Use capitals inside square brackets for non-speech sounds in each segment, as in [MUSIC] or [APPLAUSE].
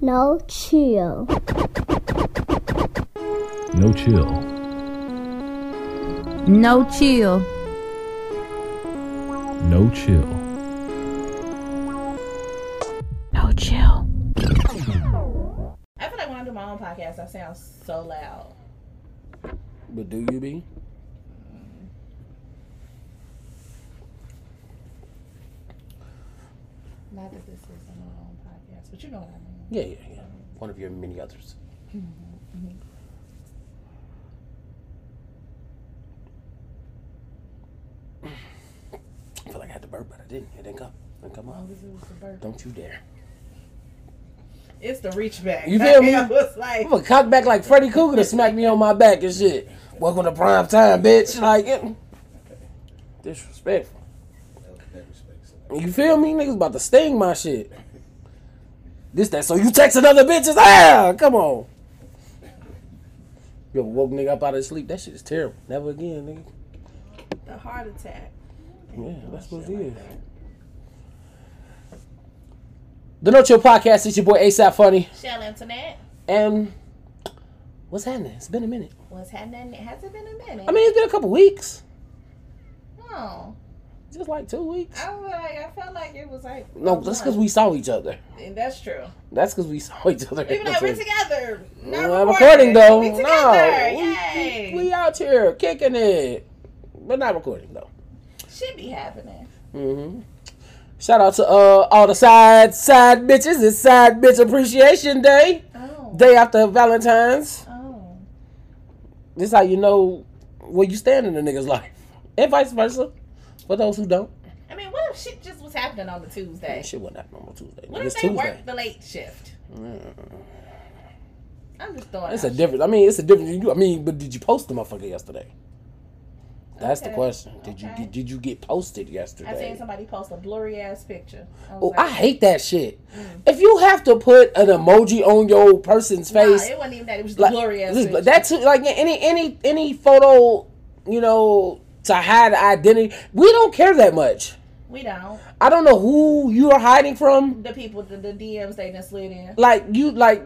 No chill. No chill. No chill. No chill. No chill. I feel like when I do my own podcast, I sound so loud. But do you be? Not that this is my own podcast, but you know what I mean. Yeah, yeah, yeah. One of your many others. I feel like I had to burp, but I didn't. It didn't come. It didn't come Oh, out. this is the bird. Don't you dare. It's the reach back. You [LAUGHS] feel me? I was like, I'm gonna cock back like Freddy Krueger to [LAUGHS] smack me on my back and shit. Welcome to prime time, bitch. Like, it, disrespectful. You feel me? Niggas about to sting my shit. This, that, so you texting other bitches? Ah, come on. You ever woke nigga up out of sleep? That shit is terrible. Never again, nigga. the heart attack. Yeah, that's what it is. The No Chill Podcast, it's your boy ASAP Funny. Shell Internet. And what's happening? It's been a minute. What's happening? Has it been a minute? I mean, it's been a couple weeks. no. Just like two weeks. I was like, I felt like it was like. No, that's because we saw each other. And that's true. That's because we saw each other. Even though we're together. [LAUGHS] Not We're not recording, recording though. We no, we, we, we out here kicking it, but not recording though. Should be happening. hmm Shout out to uh, all the side side bitches. It's Side Bitch Appreciation Day, Oh. day after Valentine's. Oh. This how you know where you stand in the nigga's life, and vice versa. For those who don't, I mean, what if shit just was happening on the Tuesday? shit wasn't happening on the Tuesday. What It's if they Tuesday. worked the late shift? Mm. I'm just throwing. It's a out difference. I mean, it's a difference. You, I mean, but did you post the motherfucker yesterday? That's the question. Did you Okay. did, did you get posted yesterday? I seen somebody post a blurry ass picture. I Oh, like, I hate that shit. Mm. If you have to put an emoji on your person's Nah, face, it wasn't even that. It was like blurry ass that's like any any any photo, you know, to hide identity. We don't care that much. we don't. I don't know who you are hiding from. The people, the, the DMs they done slid in. Like you, like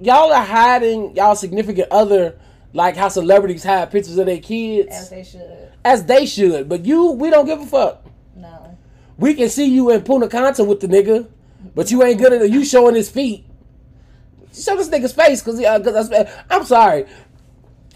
y'all are hiding y'all significant other, like how celebrities hide pictures of their kids. As they should. as they should. But you, we don't give a fuck. No. We can see you in Punta Cana with the nigga, but you ain't good at you showing his feet. Show this nigga's face, cause, uh, cause I, I'm sorry.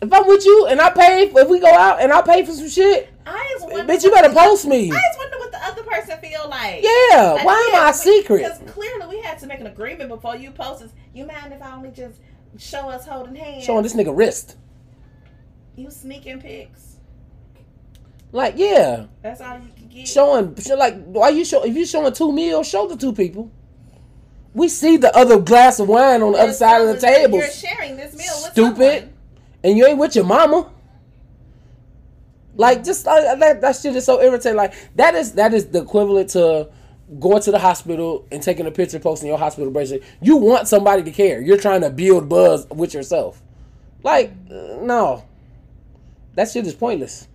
If I'm with you and I pay, if we go out and I pay for some shit, I just wonder. bitch, you better post me. I just wonder what the other person feel like. Yeah, Like, why am I secret? Because clearly we had to make an agreement before you post this. You mind if I only just show us holding hands? Showing this nigga wrist. You sneaking pics. Like, yeah, That's all you can get. showing show- like why you show if you showing two meals, show the two people. We see the other glass of wine on the other side of the table. You're sharing this meal with Stupid. And you ain't with your mama. Like just that that shit is so irritating. Like that is that is the equivalent to going to the hospital and taking a picture, posting your hospital bracelet. You want somebody to care. You're trying to build buzz with yourself. Like uh, no, that shit is pointless.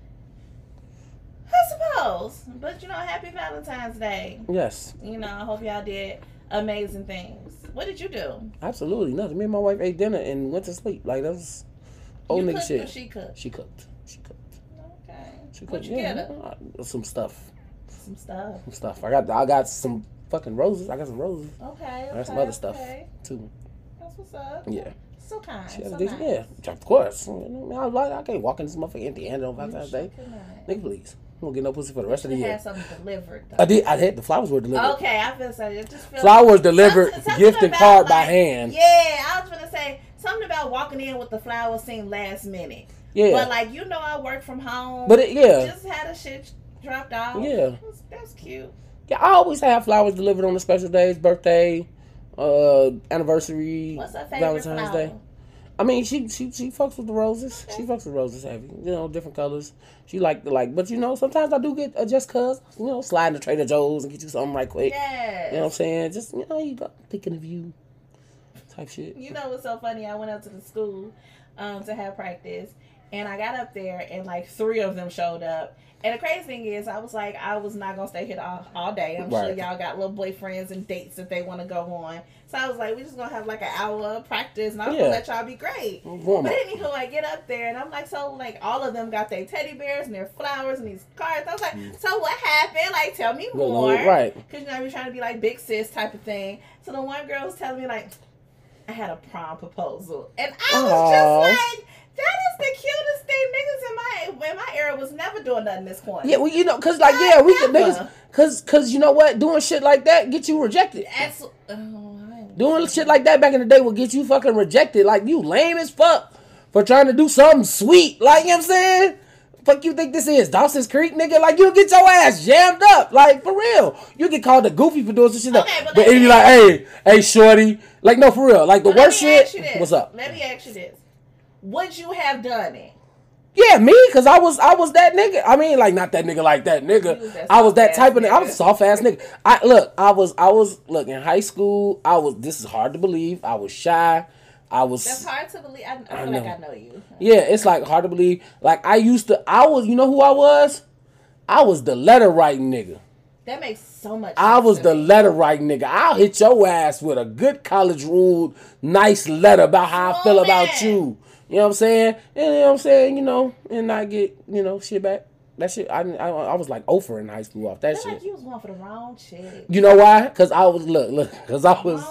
I suppose. But you know, happy Valentine's Day. Yes, You know, I hope y'all did amazing things. What did you do? absolutely nothing. Me and my wife ate dinner and went to sleep. Like that was old you nigga cooked shit. she cooked? She cooked. She cooked. Okay. She What cooked. you yeah, get some stuff. Some stuff. Some stuff. I got. I got some fucking roses. I got some roses. Okay. okay I got some other stuff okay. too. That's what's up. Yeah. So kind. So nice. yeah, of course. You know, I, like, I can't walk in this motherfucker empty handed on Valentine's Day. Nigga, please. I'm gonna get no pussy for the rest of the year. had something delivered. Though. I did. I had the flowers were delivered. Okay, I feel so. It just feels Flowers delivered, Something- something gift and card by hand. Yeah, I was gonna say something about walking in with the flowers seemed last minute. Yeah. But like you know, I work from home. But it, yeah, just had a shit dropped off. Yeah. that's, that's cute. yeah. I always have flowers delivered on the special days, birthday, uh, anniversary, What's her favorite Valentine's flower? Day. I mean, she she she fucks with the roses. She fucks with roses heavy. You know, different colors. She like the like, but you know, sometimes I do get uh, just cause you know, slide into Trader Joe's and get you something right quick. Yes. You know what I'm saying? Just you know, you got thinking of you, type shit. You know what's so funny? I went up to the school um, to have practice, And I got up there, and like three of them showed up. And the crazy thing is, I was like, I was not gonna stay here all, all day. I'm sure y'all got little boyfriends and dates that they want to go on. So I was like, we just gonna have like an hour of practice, and I was Yeah. gonna let y'all be great. Warm But anywho, I get up there and I'm like, so like all of them got their teddy bears and their flowers and these cards. I was like, so what happened? Like, tell me Mm. Well, more. right. Because you know, was trying to be like big sis type of thing. So the one girl was telling me like, I had a prom proposal, and I was just like, that is the cutest thing. Niggas in my in my era was never doing nothing this corner. Yeah, well, you know, cause like, yeah, we could niggas, cause, cause you know what, doing shit like that get you rejected. That's, oh, Doing shit like that back in the day will get you fucking rejected. Like you lame as fuck for trying to do something sweet. Like you know what I'm saying? Fuck you think this is Dawson's Creek, nigga? Like you get your ass jammed up. Like for real. You get called a goofy for doing some shit. Okay, but but it'd be like, hey, hey, shorty. Like no, for real. Like the let worst shit. you this. What's up? Let me ask you this: Would you have done it? Yeah, me, cause I was I was that nigga. I mean, like not that nigga like that nigga. Was that I was that type of nigga. I was soft ass nigga. I look, I was I was look in high school. I was. This is hard to believe. I was shy. I was. That's hard to believe. I, I feel I like. I know you. Yeah, it's like hard to believe. Like I used to. I was. You know who I was? I was the letter writing nigga. That makes so much. I was the me. letter writing nigga. I'll hit your ass with a good college ruled, nice letter about how I feel Oh, about you. You know what I'm saying? And you know what I'm saying? You know, and I get, you know, shit back. That shit, I, I, I was like over in high school off that shit. like you was going for the wrong chick. You know why? Cause I was look, look, cause I was.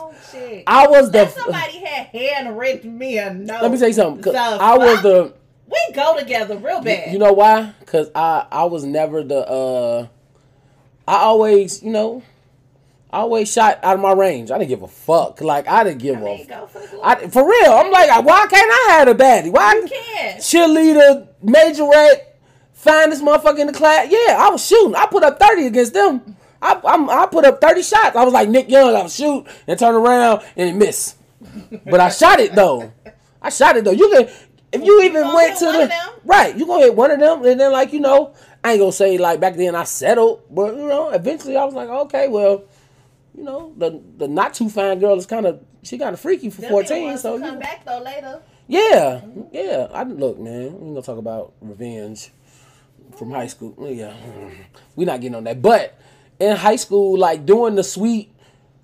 I was the. Somebody had handwritten me a note. Let me tell you something. I was the. We go together real bad. You know why? Cause I, I was never the. uh I always, you know, I always shot out of my range. I didn't give a fuck. Like I didn't give I a. mean, go for. I, for real, I'm like, why can't I have a baddie? Why you can. cheerleader, majorette, finest motherfucker in the class? Yeah, I was shooting. I put up thirty against them. I, I'm, I put up thirty shots. I was like Nick Young. I would shoot and turn around and miss, but I shot it though. I shot it though. You can, if you even went to the them. right, you gonna hit one of them, and then like you know, I ain't gonna say like back then I settled, but you know, eventually I was like, okay, well, you know, the the not too fine girl is kind of she kind of freaky for Them be the fourteen, so who you come back though later. yeah, mm-hmm. yeah. I look, man. We gonna talk about revenge from high school. Yeah, mm-hmm. we not getting on that. But in high school, like doing the sweet,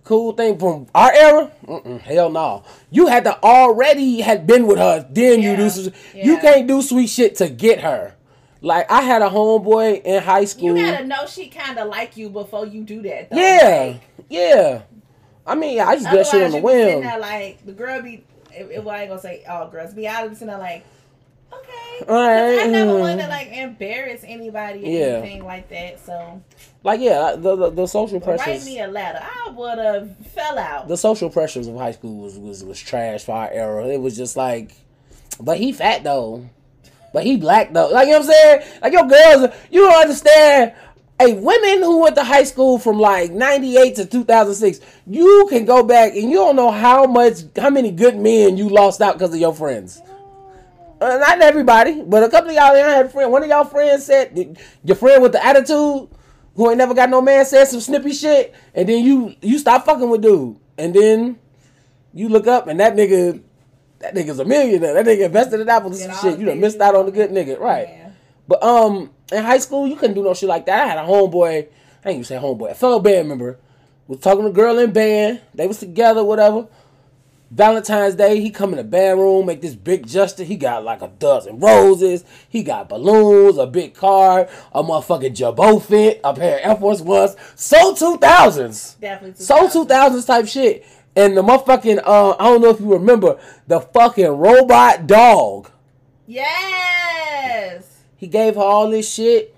cool thing from our era, mm-mm, hell no. You had to already had been with her. Then you do. Yeah, You can't do sweet shit to get her. Like I had a homeboy in high school. You gotta know she kind of like you before you do that. Though. yeah, Like, yeah. I mean, I just do that shit on the whim. there like the girl be. It, it, well, I ain't gonna say all girls. Be out sitting there like, okay. Alright, I never mm. want to like embarrass anybody or Yeah. anything like that. So Like yeah, the the, the social write pressures. me a letter. I would have fell out. the social pressures of high school was, was was trash for our era. It was just like, but he fat though, but he black though. Like you know what I'm saying? Like your girls, you don't understand. Hey, women who went to high school from like '98 to 2006, you can go back and you don't know how much, how many good men you lost out because of your friends. Uh, not everybody, but a couple of y'all had a friend. One of y'all friends said your friend with the attitude, who ain't never got no man, said some snippy shit, and then you you stop fucking with dude, and then you look up and that nigga, that nigga's a millionaire. That nigga invested in apples Get and shit. You done missed out on the good nigga, right? Yeah. But um, in high school, you couldn't do no shit like that. I had a homeboy. I ain't even say homeboy. A fellow band member was talking to a girl in band. They was together, whatever. Valentine's Day, he come in the band room, make this big gesture. He got like a dozen roses. He got balloons, a big card, a motherfucking Jabot fit, a pair of Air Force Ones. So 2000s. Definitely. So 2000s type shit. And the motherfucking, uh, I don't know if you remember, the fucking robot dog. Yes. He gave her all this shit.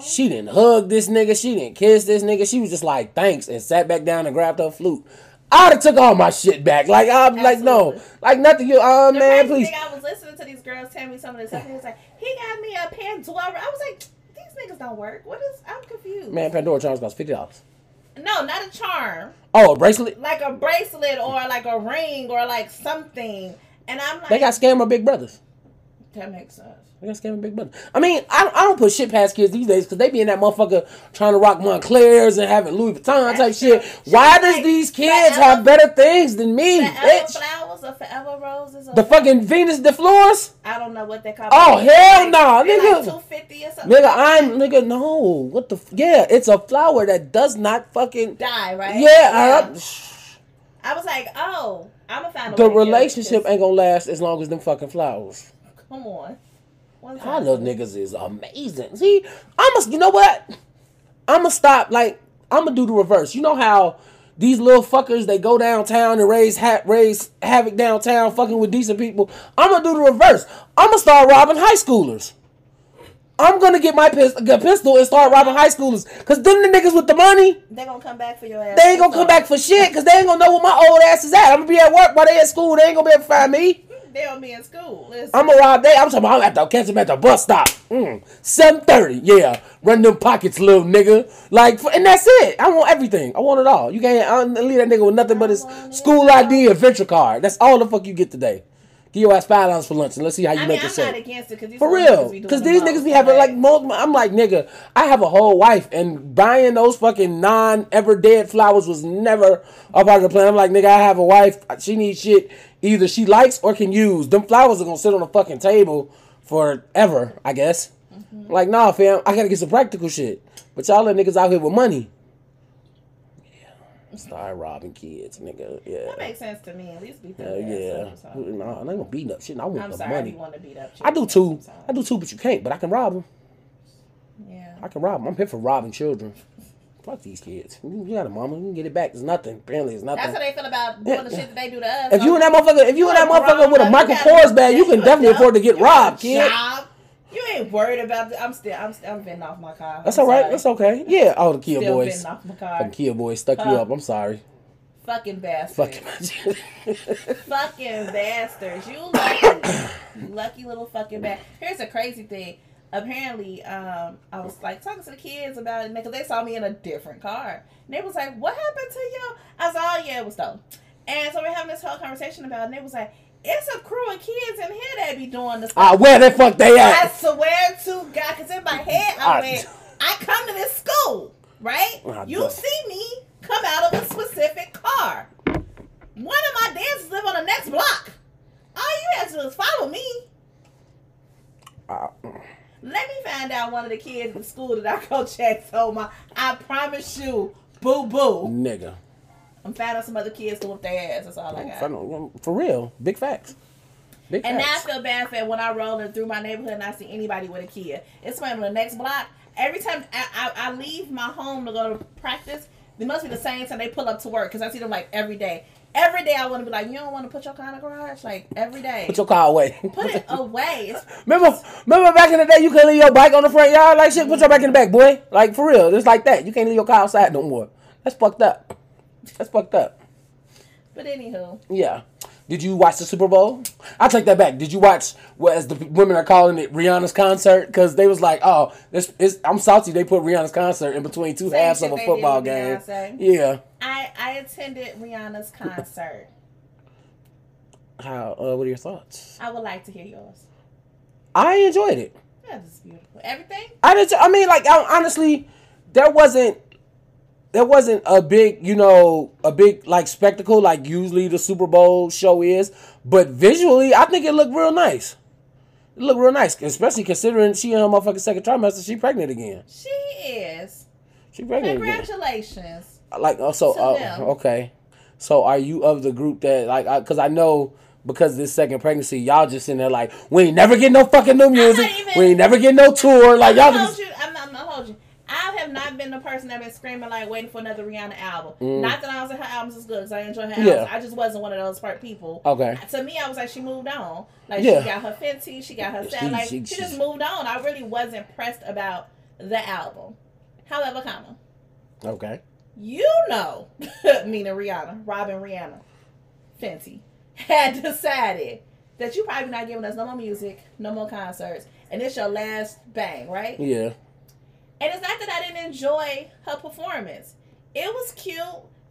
She didn't hug this nigga. She didn't kiss this nigga. She was just like, thanks, and sat back down and grabbed her flute. I'd have took all my shit back. Like I'm like no, like nothing. You, uh, The man, please. thing, I was listening to these girls tell me some of this stuff. He was like, he got me a Pandora. I was like, these niggas don't work. What is? I'm confused. Man, Pandora charms about fifty dollars. No, not a charm. Oh, a bracelet. Like a bracelet or like a ring or like something. And I'm like, They got scammer big brothers. that makes sense. They got scammer big brothers. I mean, I, don't- I don't put shit past kids these days because they be in that motherfucker trying to rock Monclers and having Louis Vuitton type shit. Why does like these kids Ella- have better things than me, The bitch? flowers or forever roses. Or The fucking Venus et Fleur? I don't know what they call. Oh, hell no, nah, nigga. Like two fifty or something. Nigga, I'm nigga. No, what the? F- yeah, it's a flower that does not fucking. die right. Yeah, I- I was like, oh, I'm a to find the way to get it, relationship ain't gonna last as long as them fucking flowers. Come on. One I time. know niggas is amazing. See, I'm a, you know what? I'm gonna stop. Like, I'm gonna do the reverse. You know how these little fuckers they go downtown and raise ha- raise havoc downtown, fucking with decent people. I'm gonna do the reverse. I'm gonna start robbing high schoolers. I'm gonna get my pistol, get pistol and start robbing high schoolers. Cause then the niggas with the money, They gonna come back for your ass. they ain't gonna come back for shit. Cause they ain't gonna know where my old ass is at. I'm gonna be at work while they at school. They ain't gonna be able to find me. They'll be in school. Listen. I'm gonna rob. I'm talking about I'm at the catch him at the bus stop. Mm. 730. Yeah. Run them pockets, little nigga. Like and that's it. I want everything. I want it all. You can't I leave that nigga with nothing but his school ID and Ventra card. That's all the fuck you get today. Give your ass five dollars for lunch and let's see how you I make mean, it I'm not against it because For real, because these niggas be having like multiple. I'm like, nigga, I have a whole wife, and buying those fucking non ever dead flowers was never a part of the plan. I'm like, nigga, I have a wife. She needs shit either she likes or can use. Them flowers are gonna sit on the fucking table forever, I guess. Mm-hmm. Like, nah, fam, I gotta get some practical shit. But y'all little niggas out here with money. Start robbing kids, nigga. Yeah. That makes sense to me. At least be Hell yeah. Nah, I ain't gonna beat up shit. I want I'm the sorry money. you want to beat up. I do too. sometimes. I do too, but you can't. But I can rob them. Yeah. I can rob them. I'm here for robbing children. Fuck these kids. You got a mama. You can get it back. It's nothing. Apparently, it's nothing. That's how they feel about doing the shit that they do to us. if you and that motherfucker, if you and that motherfucker with a Michael Kors bag, you can definitely afford to get you got a robbed, kid. job. You ain't worried about. The, I'm still. I'm. Still, I'm venting off my car. That's I'm all right. sorry. That's okay. Yeah. Oh, the Kia Still boys. venting off my car. Fucking Kia boys stuck you up. I'm sorry. Fucking bastard. Fucking. [LAUGHS] fucking bastards. You lucky. [COUGHS] lucky little fucking bastard. Here's a crazy thing. Apparently, um, I was like talking to the kids about it because they saw me in a different car. And they was like, What happened to you? I was like, Oh, yeah, it was stolen. And so we're having this whole conversation about it. And they was like, It's a crew of kids in here that be doing this. Ah, where the fuck they at? I swear to God, because in my head, Ah. I went, I come to this school, right? Ah, you see me come out of a specific car. One of my dancers live on the next block. All you have to do is follow me. Ah, Let me find out one of the kids in the school that I go check So my, I promise you, boo boo. nigga. I'm fat on some other kids to whoop their ass. That's all I oh, For, got. for real. Big facts. Big And now I facts. feel bad for when I rolling through my neighborhood and I see anybody with a kid. It's on the next block. Every time I, I, I leave my home to go to practice, it must be the same time they pull up to work because I see them like every day. Every day I want to be like, you don't want to put your car in the garage? Like every day. Put your car away. Put it [LAUGHS] away. It's, Remember, remember back in the day, you couldn't leave your bike on the front yard like shit. Put your bike in the back, boy. Like for real, it's like that. You can't leave your car outside no more. That's fucked up. [LAUGHS] That's fucked up. but anywho, Yeah. Did you watch the Super Bowl? I take that back. Did you watch what as the women are calling it Rihanna's concert? Because they was like, oh, this is I'm salty. They put Rihanna's concert in between two Same halves of a football game. Beyonce. Yeah. I I attended Rihanna's concert. [LAUGHS] How? Uh, what are your thoughts? I would like to hear yours. I enjoyed it. That is beautiful. Everything. I did. I mean, like I, honestly, there wasn't there wasn't a big, you know, a big like spectacle like usually the Super Bowl show is, but visually, I think it looked real nice. It looked real nice, especially considering she in her motherfucking second trimester. She pregnant again. She is. She pregnant again. Congratulations. Like also, uh, them. okay. So are you of the group that like? Because I know. Because this second pregnancy, y'all just in there like, we ain't never get no fucking new music. even- we ain't never get no tour. Like y'all just you. I'm not, I'm not hold you. I have not been the person that been screaming like waiting for another Rihanna album. Not that I was like her albums is good because I enjoy her albums. Mm. Yeah. I just wasn't one of those part people. okay. To me, I was like she moved on. Like Yeah. she got her Fenty, she got her set. Like she- she, she- just moved on. I really wasn't pressed about the album. However, comma Okay. you know, [LAUGHS] meaning Rihanna, Robyn Rihanna, Fenty, had decided that you probably not giving us no more music, no more concerts, and it's your last bang, right? Yeah. And it's not that I didn't enjoy her performance. It was cute.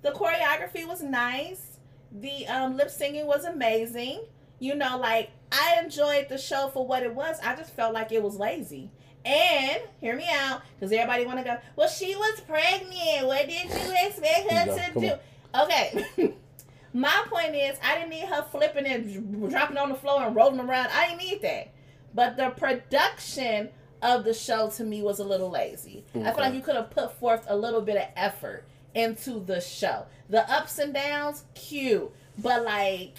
The choreography was nice. The um, lip singing was amazing. You know, like I enjoyed the show for what it was. I just felt like it was lazy. And hear me out, because everybody want to go. Well, she was pregnant. What did you expect her to do? on. Okay. [LAUGHS] My point is, I didn't need her flipping and dropping on the floor and rolling around. I didn't need that. But the production of the show to me was a little lazy. I feel like you could have put forth a little bit of effort into the show. The ups and downs, cute. But like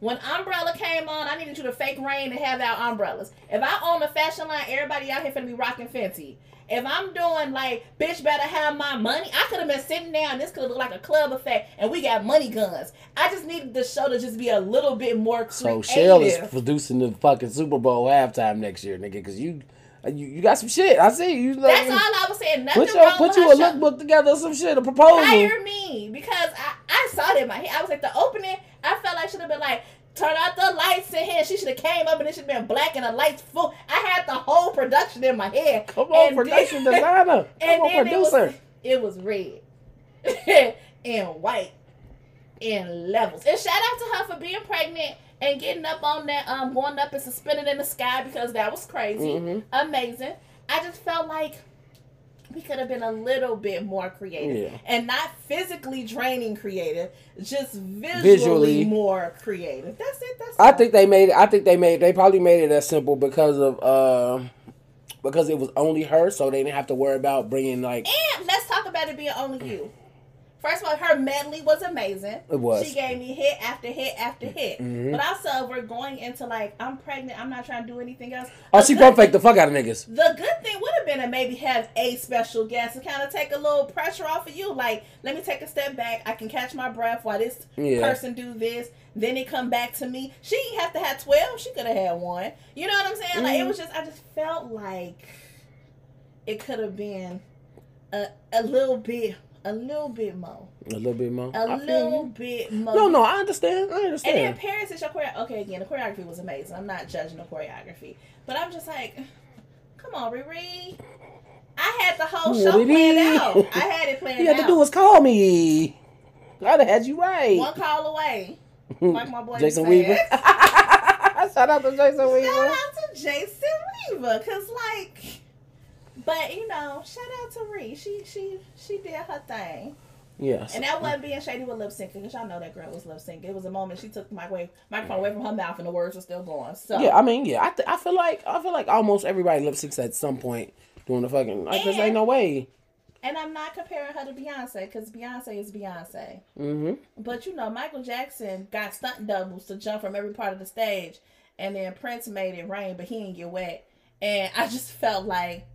when Umbrella came on, I needed you to fake rain and have out umbrellas. If I own a fashion line, everybody out here finna be rocking Fenty. If I'm doing like, bitch better have my money, I could have been sitting down. This could have looked like a club effect, and we got money guns. I just needed the show to just be a little bit more So. Shell is producing the fucking Super Bowl halftime next year, nigga. Cause you, you, you got some shit. I see you. Like, That's all I was saying. Nothing Put your wrong put you a lookbook together, some shit, a proposal. hire me because I, I saw it in my head. I was like the opening. I felt like should have been like turn out the lights in here. She should have came up and it should have been black and the lights full. I had the whole production in my head. Come on, And production [LAUGHS] then- designer. Come And on, producer. it was it was red [LAUGHS] and white in levels. And shout out to her for being pregnant and getting up on that um going up and suspended in the sky because that was crazy. Mhm. Amazing. I just felt like we could have been a little bit more creative Yeah. and not physically draining creative, just visually, Visually. more creative. That's it. That's I all. think they made it. I think they made. They probably made it that simple because of uh, because it was only her, so they didn't have to worry about bringing like. And let's talk about it being only you. First of all, her medley was amazing. It was. She gave me hit after hit after hit. Mhm. But also, we're going into like, I'm pregnant. I'm not trying to do anything else. Oh, The she good pump fake the fuck out of niggas. The good thing would have been to maybe have a special guest to kind of take a little pressure off of you. Like, let me take a step back. I can catch my breath while this Yeah. person do this. Then it come back to me. She didn't have to have twelve. She could have had one. You know what I'm saying? Like it was just. I just felt like it could have been a a little bit, a little bit more, A little bit more. a I little bit more. No, no, I understand. I understand. And then. Parris is your choreo. Okay, again, the choreography was amazing. I'm not judging the choreography, but I'm just like, come on, Riri. I had the whole show planned out. I had it [LAUGHS] planned out. you had out. to do was call me. I'd have had you right. One call away. [LAUGHS] Like my boy Jason. Weaver. [LAUGHS] Shout out to Jason Weaver. Shout out to Jason Weaver, cause like, but you know, shout out to Ree. She she she did her thing, Yes. and that wasn't being shady with lip syncing, cause y'all know that girl was lip syncing. It was a moment she took the microwave microphone away from her mouth, and the words were still going. So Yeah, I mean, yeah, I, th- I feel like I feel like almost everybody lip syncs at some point doing the fucking like. There's ain't no way. And I'm not comparing her to Beyonce because Beyonce is Beyonce. Mm-hmm. But you know, Michael Jackson got stunt doubles to jump from every part of the stage, and then Prince made it rain, but he didn't get wet. And I just felt like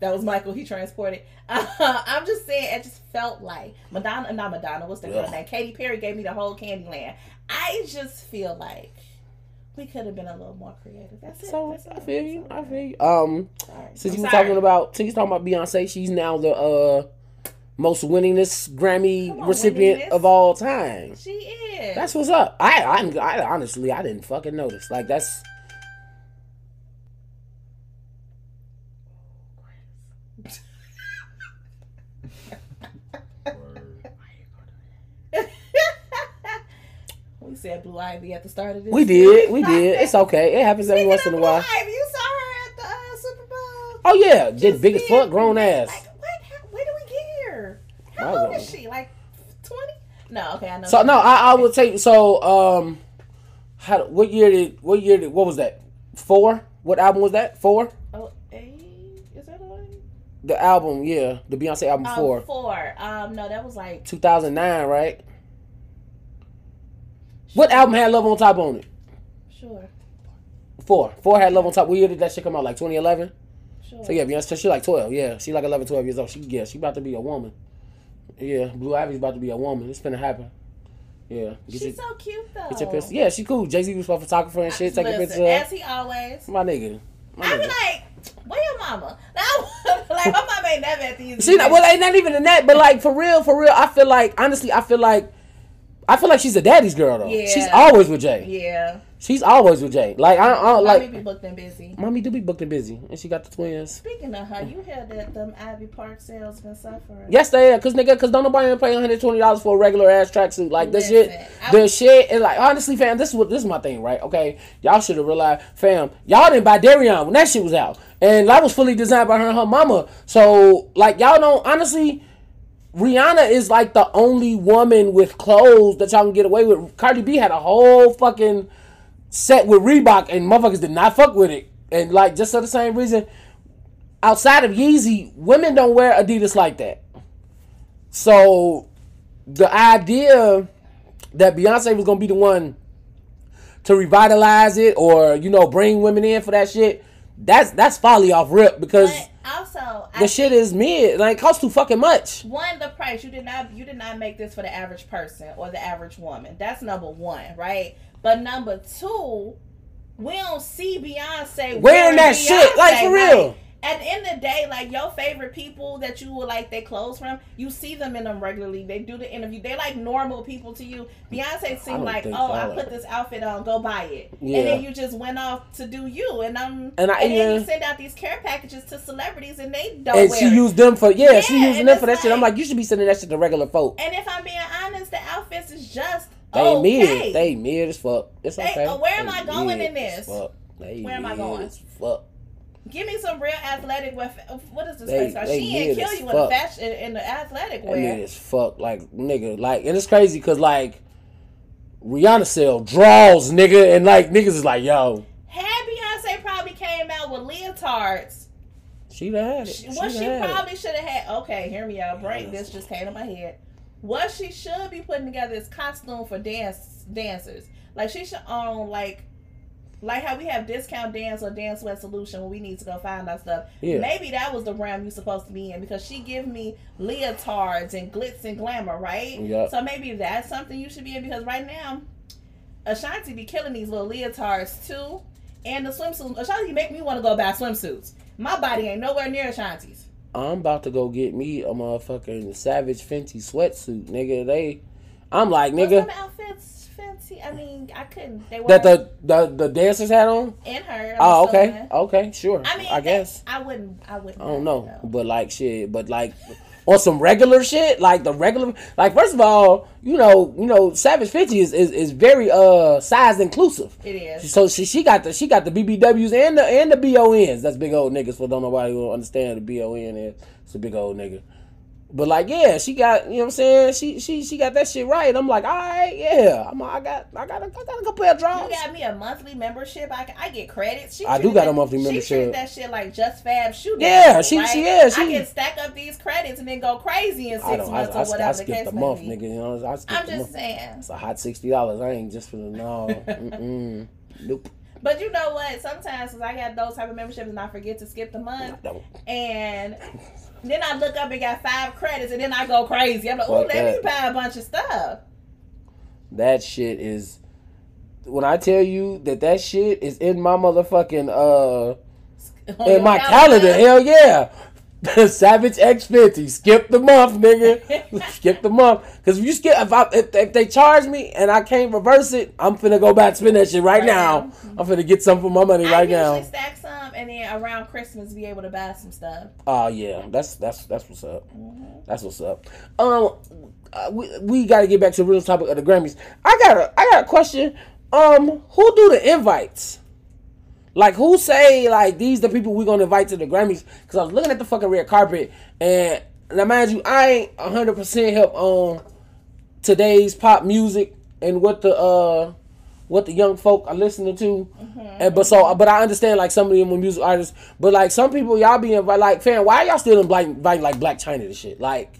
that was Michael. He transported. Uh, [LAUGHS] I'm just saying, it just felt like Madonna, not Madonna. What's the girl name? Katy Perry gave me the whole Candyland. I just feel like we could have been a little more creative. That's it. So That's. I feel you. I feel you. Um, Sorry. since you were talking about since you talking about Beyonce, she's now the uh most winningest Grammy on, recipient winningest. of all time. she is. That's what's up. I, I I honestly I didn't fucking notice. Like that's we said Blue Ivy at the start of this. we did we [LAUGHS] did. It's okay. It happens every once in a Blue while. Ivy, you saw her at the uh, Super Bowl. Oh yeah, did Just big as fuck, grown ass. Like what? How, where do we get here? How I old don't is she? Like twenty? No. Okay, I know. So no, I, I would take so um, how what year did what year did what was that four? What album was that? Four? Oh, eight? Is that a The album, yeah, the Beyonce album um, four, Four. Um, no, that was like two thousand nine, right? What album had Love on Top on it? sure, Four. Four had Love on Top. What year did that shit come out? Like 2011? sure. So yeah, Beyonce, she like 12. Yeah, she like 11, 12 years old. She yeah, she about to be a woman. Yeah, Blue Ivy's about to be a woman. It's finna happen. Yeah, get She's your, so cute though. get your picture. Yeah, she cool. Jay Z was a photographer and shit. Take a picture. as he always. My nigga. My I be nigga. like, where your mama? [LAUGHS] like my mama ain't never at these. [LAUGHS] See, well, ain't not even in that, but like for real, for real, I feel like honestly, I feel like, I feel like she's a daddy's girl though. Yeah. She's always with Jay. Yeah. She's always with Jay. Like I, I like. Mommy be booked and busy. mommy do be booked and busy, and she got the twins. Speaking of her, you heard that them Ivy Park sales been suffering. Yes, they are, cause nigga, cause don't nobody pay one hundred twenty dollars for a regular ass tracksuit. Like this shit, Listen, I- the shit, and like honestly, fam, this is what this is my thing, right? Okay, y'all should have realized, fam, y'all didn't buy Dereon when that shit was out, and that was fully designed by her and her mama. So like, y'all don't honestly. Rihanna is like the only woman with clothes that y'all can get away with. Cardi B had a whole fucking set with Reebok, and motherfuckers did not fuck with it. And like just for the same reason, outside of Yeezy, women don't wear Adidas like that. So the idea that Beyonce was gonna be the one to revitalize it or you know bring women in for that shit, that's that's folly off rip because also, I the shit is mid. Like it costs too fucking much. one the price you did not you did not make this for the average person or the average woman that's number one right but number two we don't see beyonce Wearing that shit, like, for real. At the end of the day like your favorite people that you would like they clothes from you see them in them regularly they do the interview they're like normal people to you beyonce seemed like oh so. i put this outfit on go buy it Yeah. and then you just went off to do you and um And I- then yeah. you send out these care packages to celebrities and they don't And she it. used them for yeah, she Yeah, using them for that shit. I'm like- like, you should be sending that shit to regular folk. And if I'm being honest, the outfits is just They okay. mid, they mid as fuck. It's They- okay. uh, where am They I going in this? fuck. They Where am I going? fuck. Give me some real athletic wear. What is this They- place called? She ain't kill you in fuck. fashion in the athletic wear. as fuck. Like nigga, like, and it's crazy because like Rihanna sell draws, nigga, and like niggas is like, yo, Had Beyonce probably came out with leotards, she had it. she, She what she had probably should have had. Okay, hear me out. Break. This just came to my head. What she should be putting together is costume for dance dancers. Like she should own like. Like how we have discount dance or dance wet solution when we need to go find our stuff. Yeah. Maybe that was the realm you're supposed to be in because she give me leotards and glitz and glamour, right? Yep. So maybe that's something you should be in because right now, Ashanti be killing these little leotards too, and the swimsuits. Ashanti make me want to go buy swimsuits. My body ain't nowhere near Ashanti's. I'm about to go get me a motherfucking Savage Fenty sweatsuit, nigga. They, I'm like, nigga, them outfits fancy? I mean, I couldn't. They were that the the the dancers had on. in her. I'm Oh, okay, assuming. okay, sure. I mean, I guess. I wouldn't. I wouldn't. I don't know, though. but like shit, but like on some regular shit, like the regular, like first of all, you know, you know, Savage Fenty is is, is very uh size inclusive. It is. So she she got the she got the BBWs and the and the BONs. That's big old niggas for don't nobody who don't understand the BON is. It's a big old nigga. But like yeah, she got you know what I'm saying. She she she got that shit right. I'm like all right, yeah. I'm I got I got a, I got a couple of You got me a monthly membership. I, I get credits. She I do got a that- monthly She membership. treated that shit like JustFab shoot. Yeah, she- she- yeah, she- I can stack up these credits and then go crazy in six don't. I, months I, or I, whatever the skipped case a month, nigga. You know, I skipped I'm a just month. saying. It's a hot sixty dollars. I ain't just for the no. [LAUGHS] Nope. But you know what? Sometimes 'cause I got those type of memberships and I forget to skip the month, and then I look up and got five credits, and then I go crazy. I'm like, oh, let me buy a bunch of stuff. That shit is. When I tell you that that shit is in my motherfucking uh [LAUGHS] in my calendar, hell yeah. [LAUGHS] Savage X Fenty. Skip the month, nigga. [LAUGHS] skip the month. Cause if you skip, if I if, if they charge me and I can't reverse it, I'm finna go back spend that shit right, Right now. now. I'm finna get some for my money I right now. stack some, and then around Christmas be able to buy some stuff. Oh yeah, that's that's that's what's up. That's what's up. Um, uh, we we got to get back to the real topic of the Grammys. I got a I got a question. Um, who do the invites? Like who say like these the people we gonna invite to the Grammys? Because I was looking at the fucking red carpet and now mind you, I ain't hundred percent help on today's pop music and what the uh what the young folk are listening to. And but so but I understand like some of them are music artists, but like some people y'all be invite like fan, why y'all still invite invite like Blac Chyna to shit? Like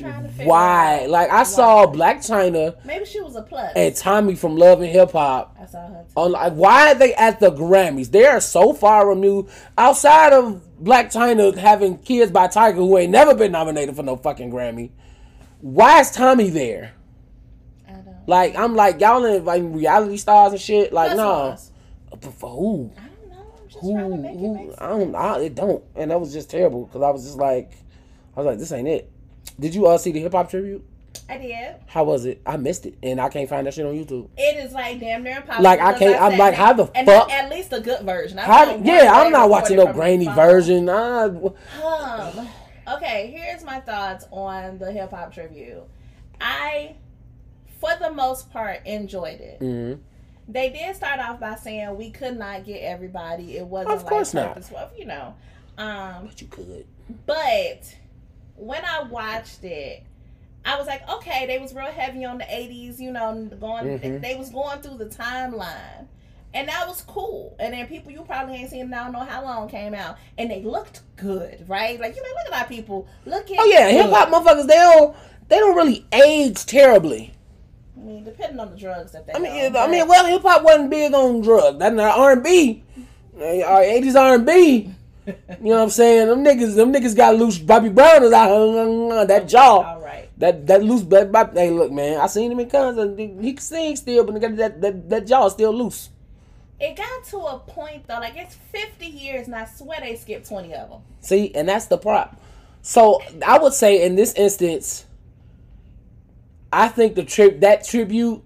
was trying to figure why? Like I saw. Blac Chyna Maybe she was a plus. and Tommie from Love and Hip Hop I saw her. Too. on like why are they at the Grammys? They are so far removed outside of Blac Chyna having kids by Tyga who ain't never been nominated for no fucking Grammy. Why is Tommie there? I don't. Like I'm like y'all inviting reality stars and shit. Like no. But for who? I don't know. I'm just Who? trying to make it who? make sense. I don't. I, it don't. And that was just terrible because I was just like, I was like, this ain't it. Did you uh see the hip hop tribute? I did. How was it? I missed it, and I can't find that shit on YouTube. It is like damn near impossible. Like, I can't- I'm like, how the and fuck- At least a good version. I How? Yeah, I'm not watching no grainy version. Uh, Um, okay, here's my thoughts on the hip hop tribute. I, for the most part, enjoyed it. mhm. They did start off by saying we could not get everybody. It wasn't Of course like not. purposeful, you know. Um, But you could. but when I watched it, I was like, okay, they was real heavy on the '80s. You know, going Mhm. they was going through the timeline. And that was cool. And then people you probably ain't seen, I don't know how long came out. And they looked good, right? Like, you know, look at our people. Look at Oh yeah, hip hop motherfuckers. They don't. They don't really age terribly. I mean, depending on the drugs that they I mean, I mean, well, hip hop wasn't big on drugs. That R and B, our eighties R and B. You know what I'm saying? Them niggas, them niggas got loose. Bobby Brown is out. Uh, uh, uh, that jaw. all right. That that loose, that, that, hey, look, man, I seen him in concert. He can sing still, but that that that, that jaw is still loose. It got to a point though, like it's 50 years, and I swear they skipped 20 of them. See, and that's the prop. So I would say in this instance, I think the trip that tribute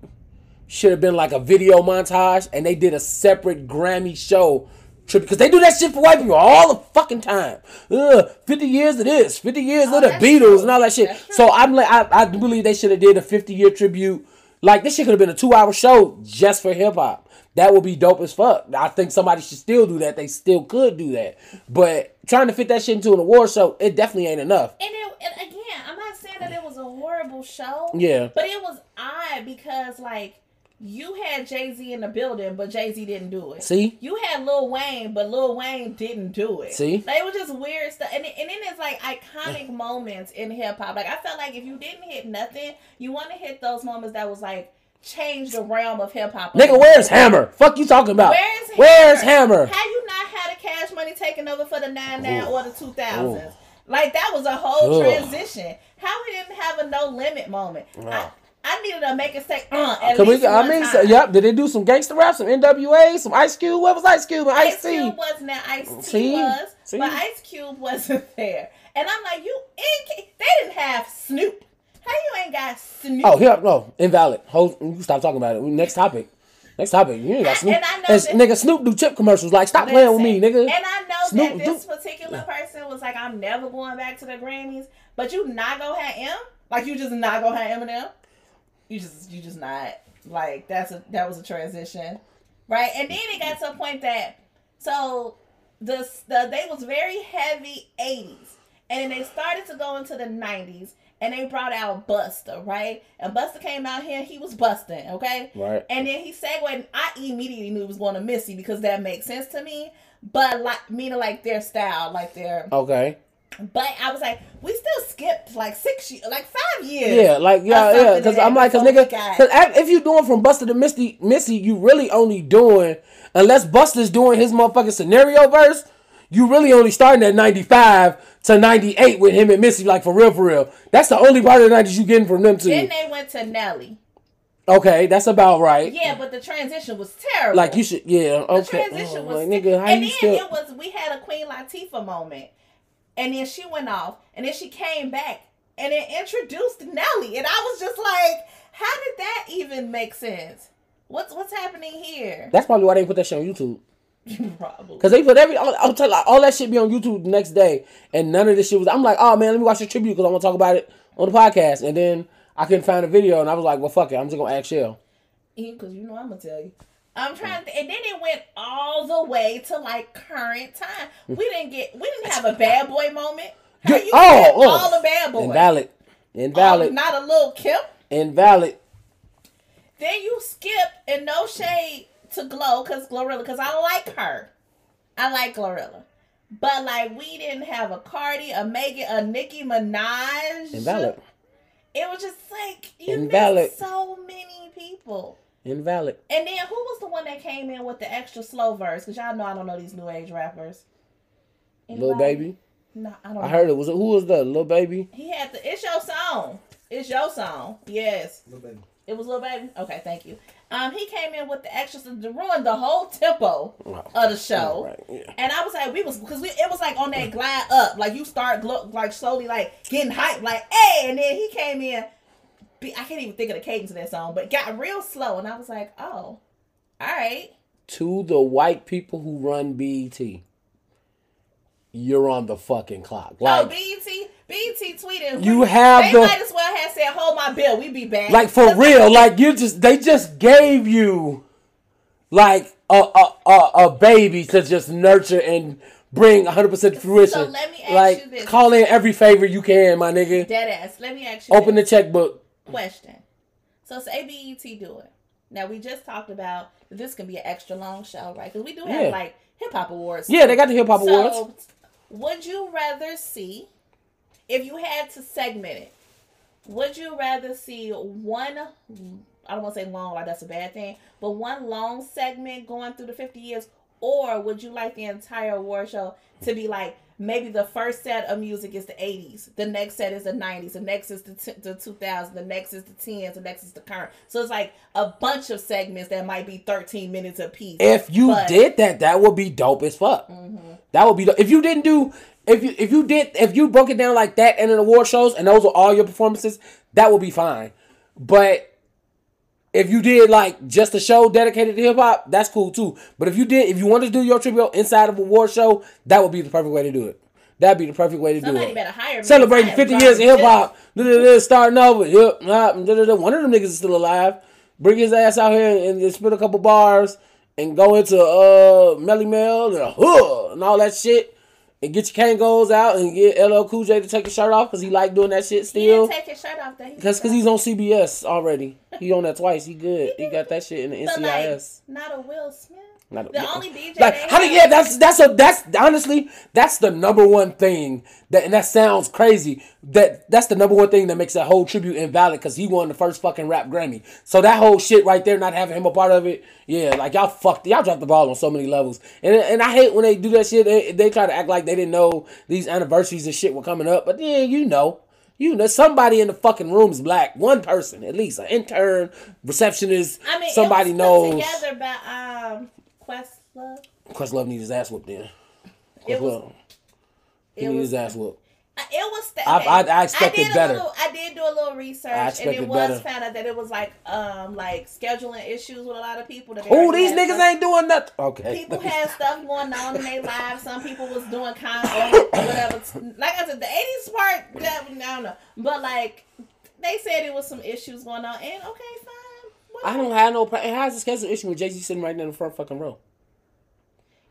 should have been like a video montage, and they did a separate Grammy show tribute because they do that shit for white people all the fucking time. Ugh, Fifty years of this, fifty years Oh, of the Beatles, true. and all that shit. So I'm like, I, I believe they should have did a fifty year tribute. Like this shit could have been a two hour show just for hip hop. That would be dope as fuck. I think somebody should still do that. They still could do that. But trying to fit that shit into an award show, it definitely ain't enough. And, it, and again, I'm not saying that it was a horrible show. Yeah. But it was odd because, like, you had Jay Z in the building, but Jay Z didn't do it. See? You had Lil Wayne, but Lil Wayne didn't do it. See? Like, it was just weird stuff. And, and then it's like iconic [LAUGHS] moments in hip hop. Like, I felt like if you didn't hit nothing, you want to hit those moments that was like, change the realm of hip hop. Nigga, where's Hammer? Fuck you talking about? Where's Hammer? Where's Hammer? Had you not had a cash money taken over for the 99 Ooh. or the 2000s? Ooh. Like that was a whole Ugh. transition. How we didn't have a no limit moment. I, I needed to make it say uh at Can least we, I mean, so, yep. Did they do some gangster rap, some NWA, some Ice Cube? What was Ice Cube and Ice Ice? Cube wasn't there. Ice T See? was, See? but Ice Cube wasn't [LAUGHS] there. And I'm like, you ain't. They didn't have Snoop. How you ain't got Snoop? Oh, here, no, invalid. Hold, you stop talking about it. Next topic. Next topic. You ain't got Snoop. And I know And that- nigga, Snoop do chip commercials. Like, stop playing with me, nigga. And I know Snoop that this do- particular person was like, I'm never going back to the Grammys, but you not gonna have M? Like you just not gonna have Eminem? You just you just not like that's a that was a transition, right? And then it got to a point that so the the they was very heavy '80s, and then they started to go into the '90s. And they brought out Buster, right? And Buster came out here, he was busting, okay? Right. And then he segued, and I immediately knew it was going to Missy because that makes sense to me. But like, meaning like their style, like their. Okay. But I was like, we still skipped like six, years, like five years. Yeah, like yeah, yeah. Because I'm like, cause nigga, cause if you're doing from Buster to Misty, Missy, you really only doing unless Buster's doing his motherfucking scenario verse. You really only starting at 95 to 98 with him and Missy, like for real, for real. That's the only part of the 90s you getting from them two. Then they went to Nelly. Okay, that's about right. Yeah, but the transition was terrible. Like you should, yeah. The Okay. transition Oh, was, like, nigga, how and you then still? it was we had a Queen Latifah moment, and then she went off, and then she came back, and it introduced Nelly, and I was just like, how did that even make sense? What's what's happening here? That's probably why they put that shit on YouTube. [LAUGHS] Probably. Cause they put every, I'll, I'll tell you, all that shit be on YouTube the next day, and none of this shit was. I'm like, oh man, let me watch the tribute because I want to talk about it on the podcast, and then I couldn't find a video, and I was like, well, fuck it, I'm just gonna ask Shell. Because you know I'm gonna tell you. I'm mm. trying to, and then it went all the way to like current time. Mm. We didn't get, we didn't have a [LAUGHS] bad boy moment. How you oh, oh. all the bad boys? Invalid, All- invalid, oh, not a little Kim. invalid. Then you skip and no shade to Glow because Glorilla because I like her. I like Glorilla. But like we didn't have a Cardi, a Megan, a Nicki Minaj. Invalid. It was just like you Invalid. missed so many people. Invalid. And then who was the one that came in with the extra slow verse? Because y'all know I don't know these new age rappers. Little baby. No, I don't. I know. heard it was who was the little baby? He had the. It's your song. It's your song. Yes. Little baby. It was Lil Baby. Okay, thank you. Um, he came in with the extras to ruin the whole tempo of the show. Right, yeah. And I was like, we was because we it was like on that glide up, like you start glo- like slowly like getting hyped, like hey, and then he came in. I can't even think of the cadence of that song, but it got real slow, and I was like, oh, all right. To the white people who run BET, you're on the fucking clock. oh, Like, BET, BET tweeted. You have They the- might as well have said, "Hold my bill, we be back." like for real. Like you just, they just gave you like a a, a, a baby to just nurture and bring 100 percent fruition. So let me ask like you this. call in every favor you can, my nigga. Dead ass. Let me ask you. Open the checkbook. Question. So say BET do it. Now we just talked about this can be an extra long show, right? Because we do have Yeah. like hip hop awards. Yeah, they got the hip hop so, awards. Would you rather see if you had to segment it? Would you rather see one? I don't want to say long, like that's a bad thing, but one long segment going through the fifty years, or would you like the entire award show to be like maybe the first set of music is the 80s, the next set is the 90s, the next is the, t- the 2000s, the next is the 10s, the next is the current. So it's like a bunch of segments that might be 13 minutes a piece If you But- did that, that would be dope as fuck. Mm-hmm. That would be dope. if you didn't do if you if you did if you broke it down like that in an award shows and those were all your performances, that would be fine. But if you did like just a show dedicated to hip hop, that's cool too. But if you did if you wanted to do your tribute inside of a war show, that would be the perfect way to do it. That'd be the perfect way to do it. better hire me. Celebrating 50 years of hip hop, Starting over. Yep, One of them niggas is still alive. Bring his ass out here and just spit a couple bars and go into uh Melle Mel and huh and all that shit. And get your Kangols out and get LL Cool J to take his shirt off because he like doing that shit He still. didn't take his shirt off. Because cause he's on CBS already. He on that twice. He good. He got that shit in the But like, NCIS. not a Will Smith. Not a- only DJ Like, how do, yeah, that's that's a that's honestly that's the number one thing that and that sounds crazy. That that's the number one thing that makes that whole tribute invalid because he won the first fucking rap Grammy. So that whole shit right there, not having him a part of it, yeah, like y'all fucked, y'all dropped the ball on so many levels. And and I hate when they do that shit. They, they try to act like they didn't know these anniversaries and shit were coming up, but yeah, you know. You know, somebody in the fucking room is black. One person, at least, an intern, receptionist. I mean, somebody knows. Together by um, Questlove. Questlove needs his ass whooped then. It was- he needs his ass whooped. Uh, It was. St- I- I- I expected did a better. Little, I did do a little research, I and it was better. found out that it was like um like scheduling issues with a lot of people. That Oh, these niggas stuff- ain't doing nothing. Okay. People had [LAUGHS] stuff going on in their lives. Some people was doing of whatever. Like I said, the eighties part, that, I don't know. But like they said, it was some issues going on, and okay, fine. I don't have no. Pro- How's a schedule issue with Jay Z sitting right there in the front fucking row.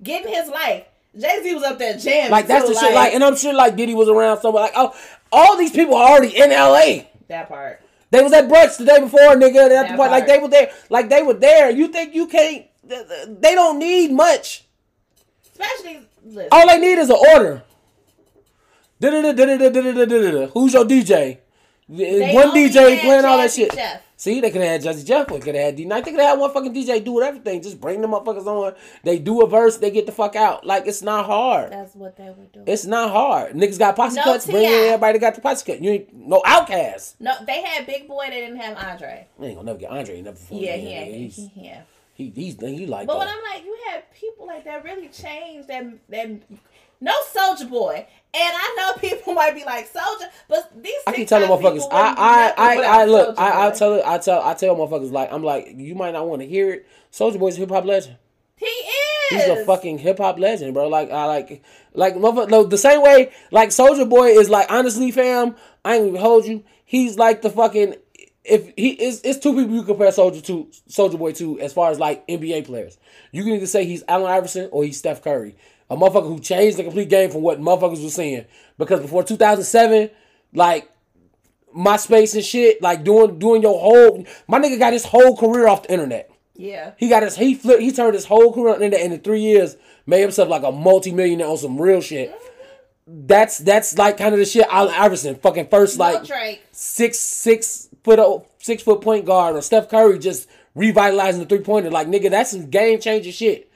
Getting his life. Jay Z was up there jamming. Like that's too, the shit. Like, and I'm sure like Diddy was around somewhere. Like, oh, all these people are already in L.A. that part. They was at brunch the day before, nigga. At the That point, like they were there. Like they were there. You think you can't? They don't need much. Especially listen. All they need is an order. Da-da-da-da-da-da-da-da-da. Who's your DJ? They One DJ playing all that shit. Jeff. See, they could have had Jazzy Jeff. They could have had D-Nice. They could have had one fucking DJ do everything. Just bring them motherfuckers on. They do a verse. They get the fuck out. Like it's not hard. That's what they were doing. It's not hard. Niggas got posse No cuts. Bring everybody that got the posse cut. You ain't no outcast. no, they had Big Boi. They didn't have Andre. I ain't gonna never get Andre. Never Yeah, he ain't. He's, He, yeah. he, he's, he like But when. I'm like, you had people like that really changed that that no Soulja Boy, and I know [LAUGHS] people might be like Soulja, but these I keep telling motherfuckers. I I I, I look. I, I tell it. I tell I tell motherfuckers like I'm like you might not want to hear it. Soulja Boy's a hip hop legend. he is. He's a fucking hip hop legend, bro. Like I like like motherfucker. no, The same way like Soulja Boy is like honestly, fam. I ain't even hold you. He's like the fucking. If he is, it's two people you compare Soulja to Soulja Boy to as far as like NBA players. You can either say he's Allen Iverson or he's Steph Curry, a motherfucker who changed the complete game from what motherfuckers were saying. Because before 2007, like MySpace and shit, like doing doing your whole my nigga got his whole career off the internet. Yeah. He got his he flipped he turned his whole career into and in three years made himself like a multi-millionaire on some real shit. That's that's like kind of the shit Allen Iverson fucking first like Drake. six six foot o- six foot point guard or Steph Curry just revitalizing the three pointer like nigga that's some game changing shit.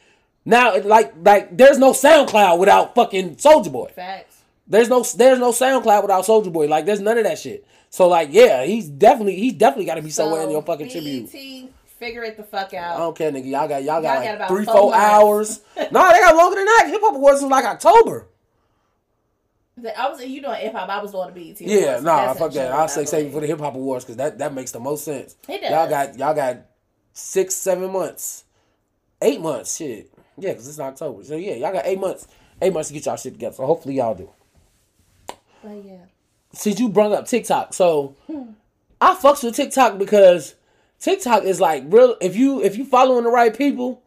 Now like like there's no SoundCloud without fucking Soulja Boy. Facts. There's no there's no SoundCloud without Soulja Boy. Like there's none of that shit. So like yeah, he's definitely he's definitely got to be somewhere in your fucking BET, tribute. Figure it the fuck out. I don't care, nigga. Y'all got y'all got Y'all like got three, four hours. [LAUGHS] no, they got longer than that. Hip Hop Awards was like October. I was you doing hip hop. I was doing the BET. Yeah, nah, That's fuck that. I'll say save it for the Hip Hop Awards because that that makes the most sense. It does. Y'all got y'all got six, seven months, eight months. Shit, yeah, because it's October. So yeah, y'all got eight months, eight months to get y'all shit together. So hopefully y'all do. But yeah. since you brought up TikTok, so I fucks with TikTok because TikTok is like real. If you if you following the right people,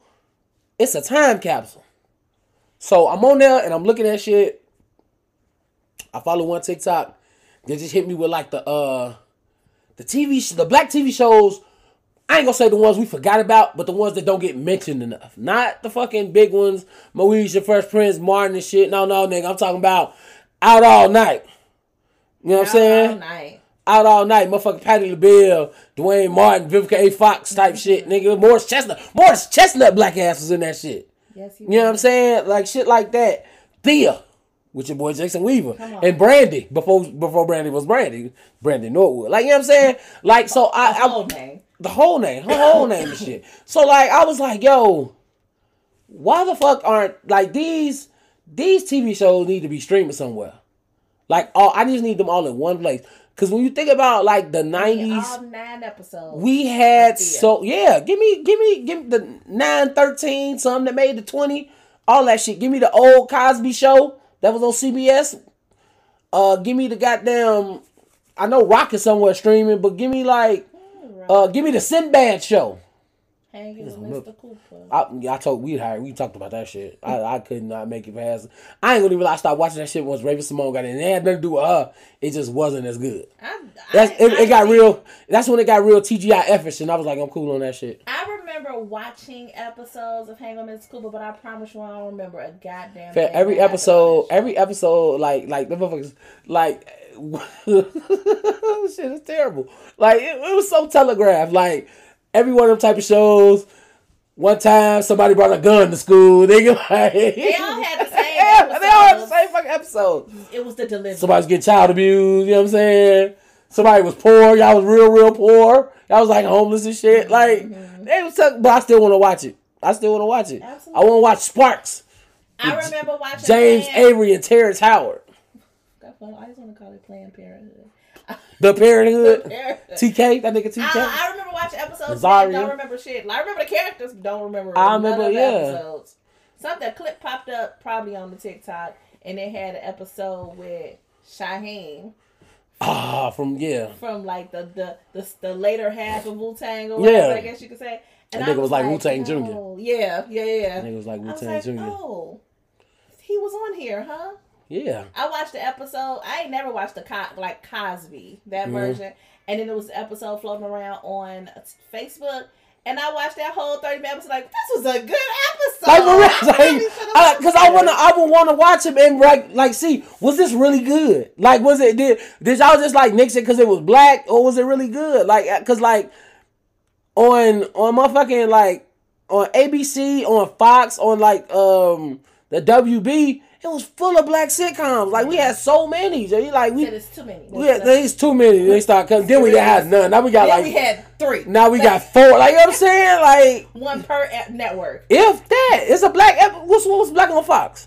it's a time capsule. So I'm on there and I'm looking at shit. I follow one TikTok. They just hit me with like the uh the TV sh- the black TV shows. I ain't gonna say the ones we forgot about, but the ones that don't get mentioned enough. Not the fucking big ones, Moesha, Fresh Prince, Martin and shit. No, no, nigga. I'm talking about Out All Night. You know what I'm saying? Out all night. Out all night, motherfucking Patti LaBelle, Duane Martin, Vivica A. Fox type shit, nigga. Morris Chestnut, Morris Chestnut black ass was in that shit. Yes, You know what I'm saying? Like shit like that. Thea, with your boy Jason Weaver, and Brandy before before Brandy was Brandy, Brandy Norwood. Like you know what I'm saying? Like so, I, The I whole name. The whole name, her whole name and shit. So like I was like, yo, why the fuck aren't like these these TV shows need to be streaming somewhere? Like all I just need them all in one place. Cause when you think about like the nineties, nine episodes. we had so yeah. Give me, give me, give me the nine, thirteen, some that made the twenty, all that shit. Give me the old Cosby show that was on CBS. Uh, give me the goddamn. I know Rock is somewhere streaming, but give me like, uh, give me the Sinbad show. Hanging with. Mr. Cooper. I, I told we hired, we talked about that shit. I, I could not make it past. I ain't gonna even. I stopped watching that shit once Raven-Symoné got in. It had nothing to do with her. It just wasn't as good. I, That's I- it, it got real. That's when it got real TGI efforts, and I was like, I'm cool on that shit. I remember watching episodes of Hang on Mr. Cooper, but I promise you I don't remember a goddamn Fair, thing every episode, every episode, like like the motherfuckers, like [LAUGHS] shit is terrible. Like it, it was so telegraphed. Like every one of them type of shows. One time somebody brought a gun to school. [LAUGHS] They, like, They all had the same Yeah, [LAUGHS] they all had the same fucking episode. It was the delivery. Somebody's getting child abused. You know what I'm saying? Somebody was poor. Y'all was real, real poor. Y'all was like homeless and shit. Like mm-hmm. they was, talking, but I still want to watch it. I still want to watch it. Absolutely. I want to watch Sparks. I remember watching James Avery and Terrence Howard. Well, I just want to call it Planned Parenthood. The Parenthood. Parenthood. TK, that nigga TK. I, I remember watching episodes. But don't remember shit. Like, I remember the characters. Don't remember. I remember, yeah. Episodes. Something a clip popped up probably on the TikTok, and they had an episode with Shaheen Ah, from yeah. from like the the the, the later half of Wu Tang or whatever. Yeah. I guess you could say. And That I nigga was like oh, Wu-Tang Jr.. Yeah, yeah, yeah. It was like I Wu Tang like, Jr. oh, he was on here, huh? Yeah. I watched the episode. I ain't never watched the Co- like Cosby that Mhm. version, and then there was the episode floating around on Facebook, and I watched that whole thirty minutes. Like this was a good episode. Like for real, [LAUGHS] like, because I watched wanna. I would want to watch him and like, like, see, was this really good? Like, was it did did y'all just like nix it because it was black, or was it really good? Like, because like on on motherfucking like on ABC, on Fox, on like um the WB, it was full of black sitcoms. Like we had so many. Like we it's too many. we had there's too many. They start coming. Then we didn't have none. Now we got Then like we had three. now we got four. Like you know what I'm saying? Like one per network. if that, it's a black. What's what's black on Fox?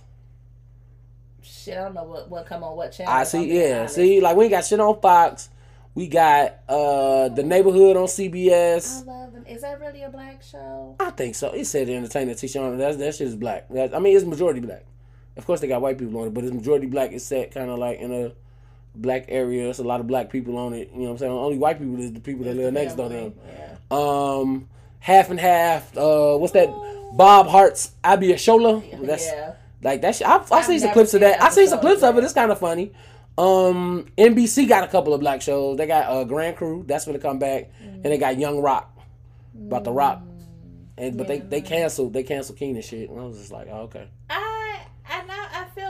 Shit, I don't know what what come on what channel. I see. Yeah, see, like we ain't got shit on Fox. We got uh the neighborhood on CBS. I love them. Is that really a black show? I think so. It said entertainment it. That that shit is black. That, I mean, it's majority black. Of course, they got white people on it, but it's majority black. It's set kind of like in a black area. It's a lot of black people on it. You know what I'm saying? Only white people is the people that live next door to them. Yeah. Um, half and half. Uh, what's that? Bob Hearts Abishola. That's yeah. like that. Shit. I I I've seen some clips of that. I seen some clips of it. It's kind of funny. Um, NBC got a couple of black shows. They got uh, Grand Crew. That's gonna come back, and they got Young Rock about the Rock. And but Yeah. they they canceled they canceled Keen and shit. And I was just like, oh, okay. I I now I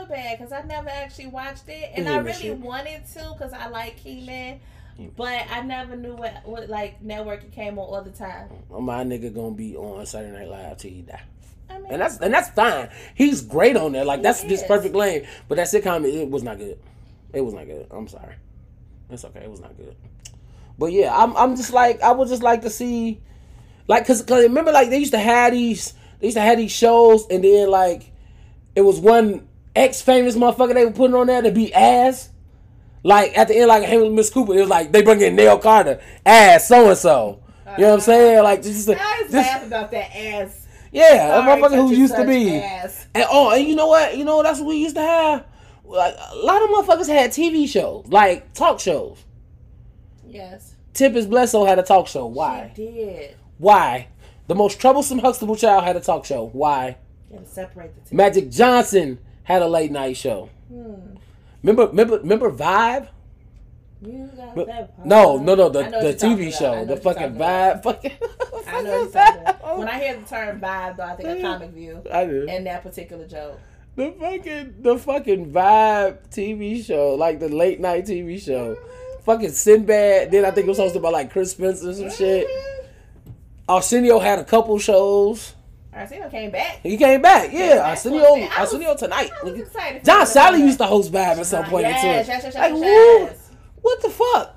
feel bad because I never actually watched it, and I really wanted to because I like Kenan, but I never knew what what like network it came on all the time. My nigga gonna be on Saturday Night Live till he die. I mean, And that's and that's fine. He's great on there. Like that's just perfect lane. But that sitcom it, it was not good. It was not good. I'm sorry. It's okay. It was not good. But yeah, I'm I'm just like I would just like to see like cause, cause remember like they used to have these they used to have these shows and then like it was one ex famous motherfucker they were putting on there to be ass. Like at the end, like Hamilton Miss Cooper, it was like they bring in Nell Carter, ass so and so. You know what I'm uh-huh. saying? Like just, I always just laugh about that ass. yeah, a motherfucker who used to be. ass. And oh, and you know what? You know that's what we used to have. Like a lot of motherfuckers had TV shows, like talk shows. Yes, Tempestt Bledsoe had a talk show. Why? She did. Why? The most troublesome Huxtable child had a talk show. Why? You gotta separate the two. Magic Johnson had a late night show. Hmm. Remember, remember, remember Vibe? You got that No, no, no, the, I know what the TV show, the fucking Vibe, [LAUGHS] fucking. I know you're talking. When I hear the term vibe, though, I think of Comic View I do. and that particular joke. The fucking the fucking Vibe TV show, like the late night TV show. Fucking Sinbad. Then I think it was hosted by like Chris Spencer and some shit. Arsenio had a couple shows. Arsenio came back. He came back, yeah. That's Arsenio, what I'm saying. I was- Arsenio tonight. Was excited. John Salley used to host Vibe at some point yes, into it. yes, yes, like, yes, what the fuck?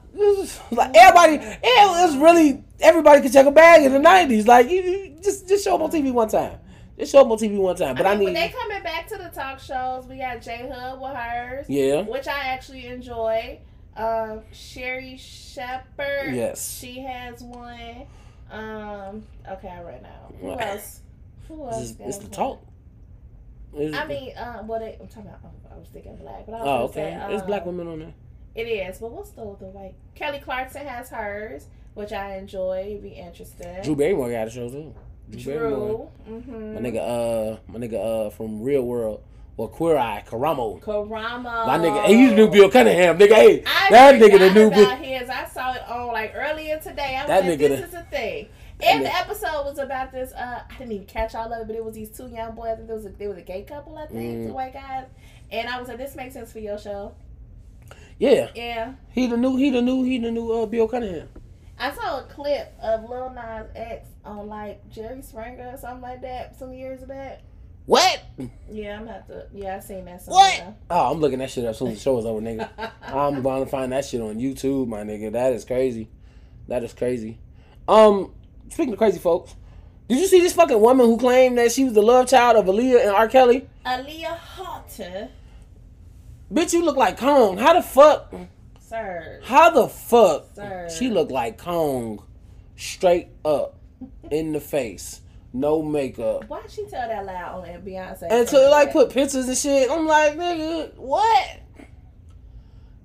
Like everybody, it was really everybody could check a bag in the nineties. Like you, you just just show them on TV one time. Just show them on TV one time. But I, I mean, when need, they coming back to the talk shows, we got J Hud with hers, yeah, which I actually enjoy. Um, Sherri Shepherd, Yes. she has one. Um, okay, I ran out. Who else? It's, it's the talk. It's- I mean, uh, what they, I'm talking about. I was thinking black, but I was oh okay, say, there's um, black women on there. It is, but what's the the white? Kelly Clarkson has hers, which I enjoy. It'd be interesting. Drew Barrymore got a show too. Barrymore. Drew. Mm-hmm. My nigga, uh, my nigga, uh, from Real World, or Queer Eye, Karamo. Karama. My nigga, he used to do Bill Cunningham, nigga. Hey, I that nigga, the new Bill. his. I saw it on like earlier today. I was That like, nigga this the- is a thing. And the episode was about this. Uh, I didn't even catch all of it, but it was these two young boys. I think there was a, there was a gay couple. I think Mm. two white guys. And I was like, this makes sense for your show. Yeah, Yeah. he the new, he the new, he the new uh, Bill Cunningham. I saw a clip of Lil Nas X on like Jerry Springer or something like that some years back. What? Yeah, I'm gonna have to. Yeah, I seen that. What? somewhere. Oh, I'm looking that shit up as soon as the show is over, nigga. [LAUGHS] I'm going to find that shit on YouTube, my nigga. That is crazy. That is crazy. Um, speaking of crazy folks, did you see this fucking woman who claimed that she was the love child of Aaliyah and R. Kelly? Aaliyah Haughton, Bitch, you look like Kong. How the fuck? sir. How the fuck? Sir. She looked like Kong, straight up in the face, no makeup. Why she tell that loud on Beyonce? And to like put pictures and shit, I'm like, nigga, what?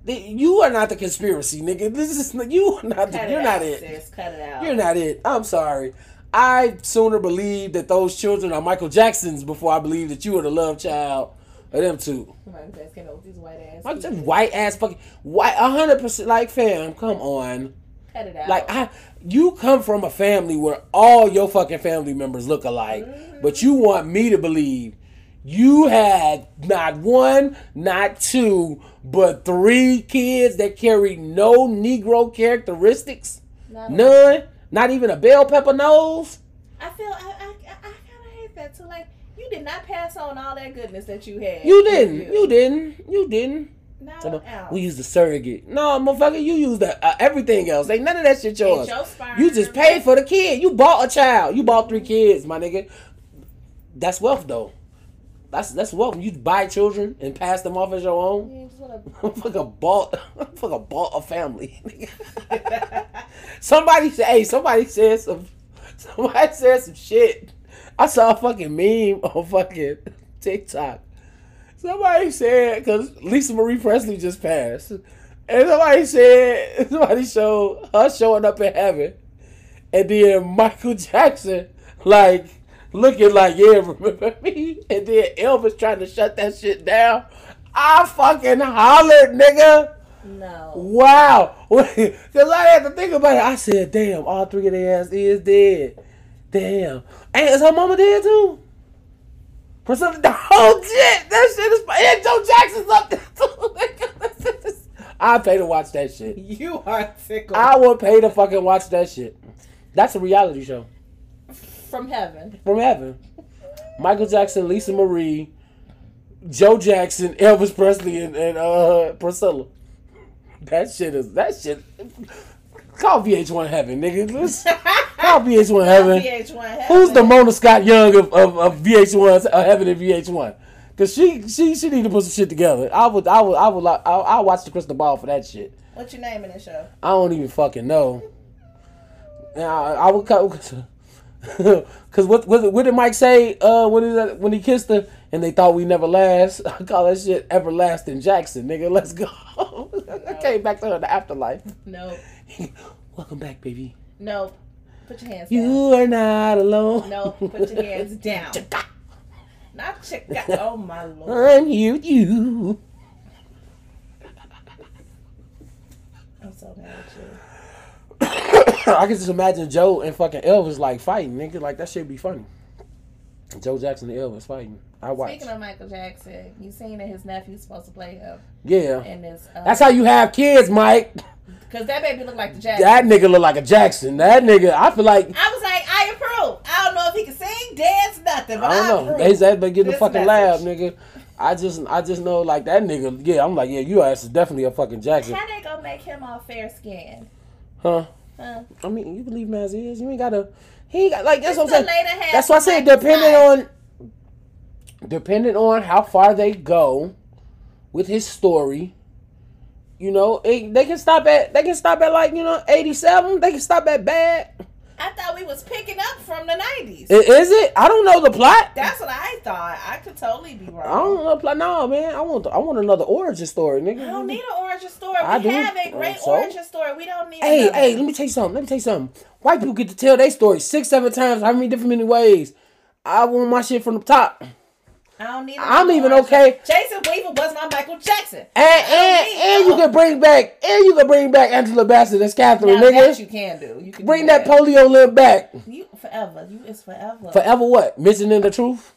You are not the conspiracy, nigga. This is you are not. The, you're not out, it. Sis. Cut it out. You're not it. I'm sorry. I sooner believe that those children are Michael Jacksons before I believe that you are the love child of them two. Getting with these white ass. Just people. white ass fucking white. hundred percent like fam. Come on. Cut it out. Like I, you come from a family where all your fucking family members look alike, but you want me to believe you had not one, not two, but three kids that carry no Negro characteristics. Not None. Not even a bell pepper nose. I feel I I, I, kind of hate that too. Like you did not pass on all that goodness that you had. You didn't. You didn't. You didn't. Not Come an We used the surrogate. No, motherfucker, you used the, uh, everything else. Ain't none of that shit yours. Your. You just paid for the kid. You bought a child. You bought three kids, my nigga. That's wealth, though. That's that's wealth. You buy children and pass them off as your own. Just wanna- [LAUGHS] fucking bought, fucking bought a family. [LAUGHS] somebody said, hey, somebody said some, somebody said some shit. I saw a fucking meme on fucking TikTok. Somebody said, because Lisa Marie Presley just passed, and somebody said, [LAUGHS] somebody showed her showing up in heaven, and then Michael Jackson, like, looking like, yeah, [LAUGHS] remember me? And then Elvis trying to shut that shit down. I fucking hollered, nigga. no. Wow. [LAUGHS] Because I had to think about it. I said, damn, all three of their ass is dead. Damn. And is her mama dead too? Priscilla, the whole shit. That shit is. And Joe Jackson's up there too. [LAUGHS] I pay to watch that shit. You are tickled. I would pay to fucking watch that shit. That's a reality show From heaven. from heaven. Michael Jackson, Lisa Marie, Joe Jackson, Elvis Presley, and, and uh Priscilla. That shit is that shit. Call VH1 Heaven, nigga. Let's call VH1 Heaven. VH1 heaven. Who's the Mona Scott Young of, of, of VH1 uh, Heaven and VH1? Cause she she she need to put some shit together. I would I would I would like I I watch the Crystal Ball for that shit. What you in the show? I don't even fucking know. Now I, I would cut [LAUGHS] because what, what what did Mike say? Uh, when he when he kissed her and they thought we never last. [LAUGHS] I call that shit everlasting Jackson, nigga. Let's go. [LAUGHS] I came back to her in the afterlife. No. Welcome back, baby. No. Put your hands down. You are not alone. No, put your hands down. Not Chicago. Oh my lord. I'm here with you. I'm so mad you. [LAUGHS] I can just imagine Joe and fucking Elvis like fighting, nigga. Like that shit be funny. Joe Jackson and Elvis fighting. I watch. Speaking of Michael Jackson, you seen that his nephew's supposed to play him Yeah. in this. Uh, That's how you have kids, Mike. [LAUGHS] Because that baby look like the Jackson. That nigga look like a Jackson. That nigga, I feel like I was like, I approve. I don't know if he can sing, dance, nothing, but I I, don't know. approve. They said they get in the fucking lab, nigga. I just, I just know like that nigga. Yeah, I'm like, yeah, you ass is definitely a fucking Jackson, How they gonna make him all fair skinned? huh? Huh? I mean, you believe him as is. You ain't gotta. He ain't got like that's Just what I'm saying. later That's why I Michael's depending on, depending on how far they go with his story. You know, it, they can stop at they can stop at like you know eighty seven. They can stop at bad. I thought we was picking up from the nineties. Is it? I don't know the plot. That's what I thought. I could totally be wrong. I don't know the plot. No, man. I want I want another origin story, nigga. I don't need an origin story. We I do. have a uh, great So? origin story. We don't need. Hey, another. hey, let me tell you something. Let me tell you something. White people get to tell their story six, seven times, how many different many ways. I want my shit from the top. I don't need. I'm even okay. Jason Weaver was my Michael Jackson. And and, and you can bring back and you can bring back Angela Bassett as Catherine, Now that you can do. You can Bring do that polio limp back. You forever. You is forever. Forever what? Missing in the truth?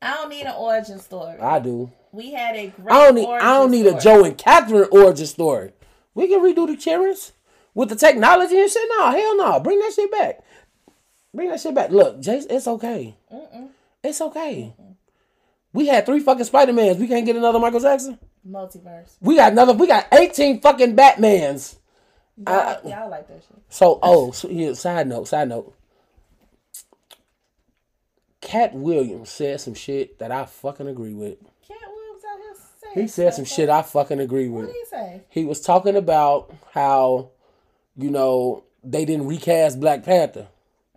I don't need an origin story. I do. we had a great. I don't need I don't need a. Joe and Catherine origin story. We can redo the Karens with the technology and shit. No, hell no. Bring that shit back. Bring that shit back. Look, Jason, it's okay. It's okay. We had three fucking Spider Mans. We can't get another Michael Jackson. multiverse. We got another. We got eighteen fucking Batmans. Y'all, y'all like that shit. So, oh, so here, side note, side note. Katt Williams said some shit that I fucking agree with. Katt Williams out here saying He said some shit I fucking agree with. What did he say? He was talking about how, you know, they didn't recast Black Panther.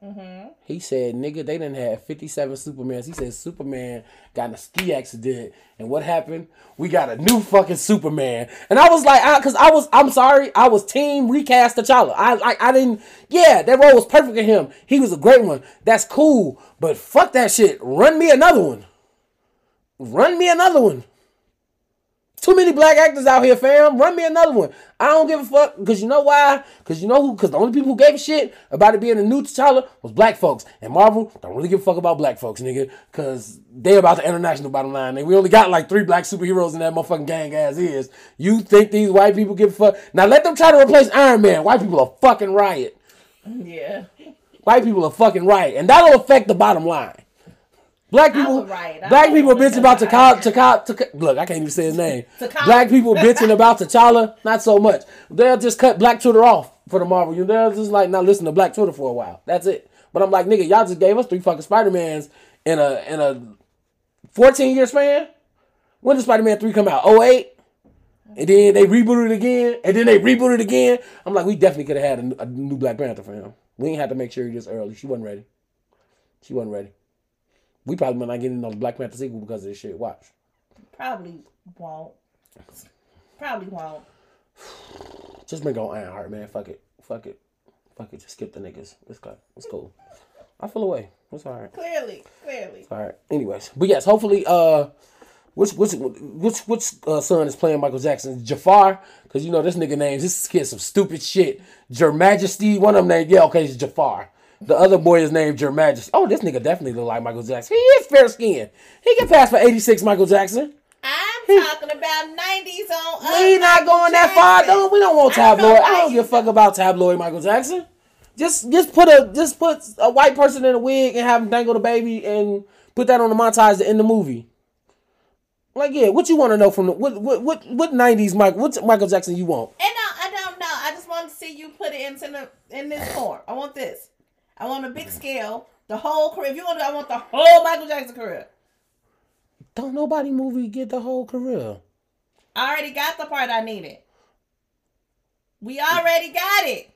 Mm-hmm. He said, nigga, they didn't have 57 Supermans. He said Superman got in a ski accident. And what happened? We got a new fucking Superman. And I was like, I, cause I was, I'm sorry, I was team recast T'Challa. I like, I didn't, yeah, that role was perfect for him. He was a great one. That's cool. But fuck that shit. Run me another one. Run me another one. Too many black actors out here, fam. Run me another one. I don't give a fuck. Cause you know why? Cause you know who? Cause the only people who gave a shit about it being a new T'Challa was black folks. And Marvel don't really give a fuck about black folks, nigga. Cause they about the international bottom line. And we only got like three black superheroes in that motherfucking gang as is. You think these white people give a fuck? Now let them try to replace Iron Man. White people are fucking riot. Yeah. White people are fucking riot. And that'll affect the bottom line. Black people. I black people bitching about T'Challa, T'Challa, T'Challa. Look, I can't even say his name. T'Challa. Black people bitching about T'Challa, not so much. They'll just cut Black Twitter off for the Marvel. You know, they'll just like not listen to Black Twitter for a while. That's it. But I'm like, nigga, y'all just gave us three fucking Spider Mans in a in a 14 year span. When did Spider Man three come out? 08? And then they rebooted it again, and then they rebooted it again. I'm like, we definitely could have had a, new- a new Black Panther for him. We ain't had to make sure he this early. She wasn't ready. She wasn't ready. We probably might not get into the Black Panther sequel because of this shit. Watch. Probably won't. Probably won't. Just bring on Ironheart, man. Fuck it. Fuck it. Fuck it. Just skip the niggas. It's good. It's cool. I feel away. It's alright. Clearly, clearly. Alright. Anyways. But yes, hopefully uh which which which which uh, son is playing Michael Jackson? Jaafar, because you know this nigga names this kid some stupid shit. Your Majesty, one of them named yeah, okay, it's Jaafar. The other boy is named Your Majesty. Oh, this nigga definitely look like Michael Jackson. He is fair skinned. He can pass for 86 Michael Jackson. I'm talking about 90s on. We not going that far, though. We don't want I don't tabloid. I don't give a fuck about tabloid Michael Jackson. Just just put a just put a white person in a wig and have him dangle the baby and put that on the montage to end the movie. Like yeah, what you want to know from the what what what what nineties Michael what Michael Jackson you want? And no, I don't know. I just want to see you put it into the in this form. I want this. I want a big scale. The whole career. If you want to, I want the whole Michael Jackson career. Don't nobody movie get the whole career. I already got the part I needed. We already got it.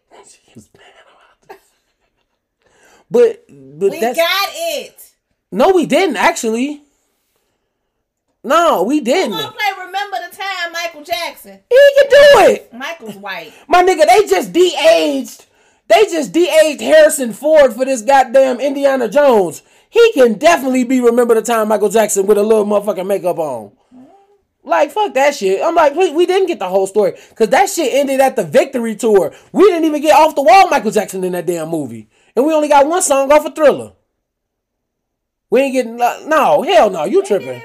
He mad about this. But but We that's got it. no, we didn't actually. No, we didn't. gonna play Remember the Time, Michael Jackson. He can do it. Michael's white. My nigga, they just de-aged. They just de-aged Harrison Ford for this goddamn Indiana Jones. he can definitely be remember the time Michael Jackson with a little motherfucking makeup on. Like fuck that shit. I'm like, we, we didn't get the whole story because that shit ended at the victory tour. We didn't even get off the wall Michael Jackson in that damn movie, and we only got one song off of Thriller. We ain't getting no hell no. You tripping?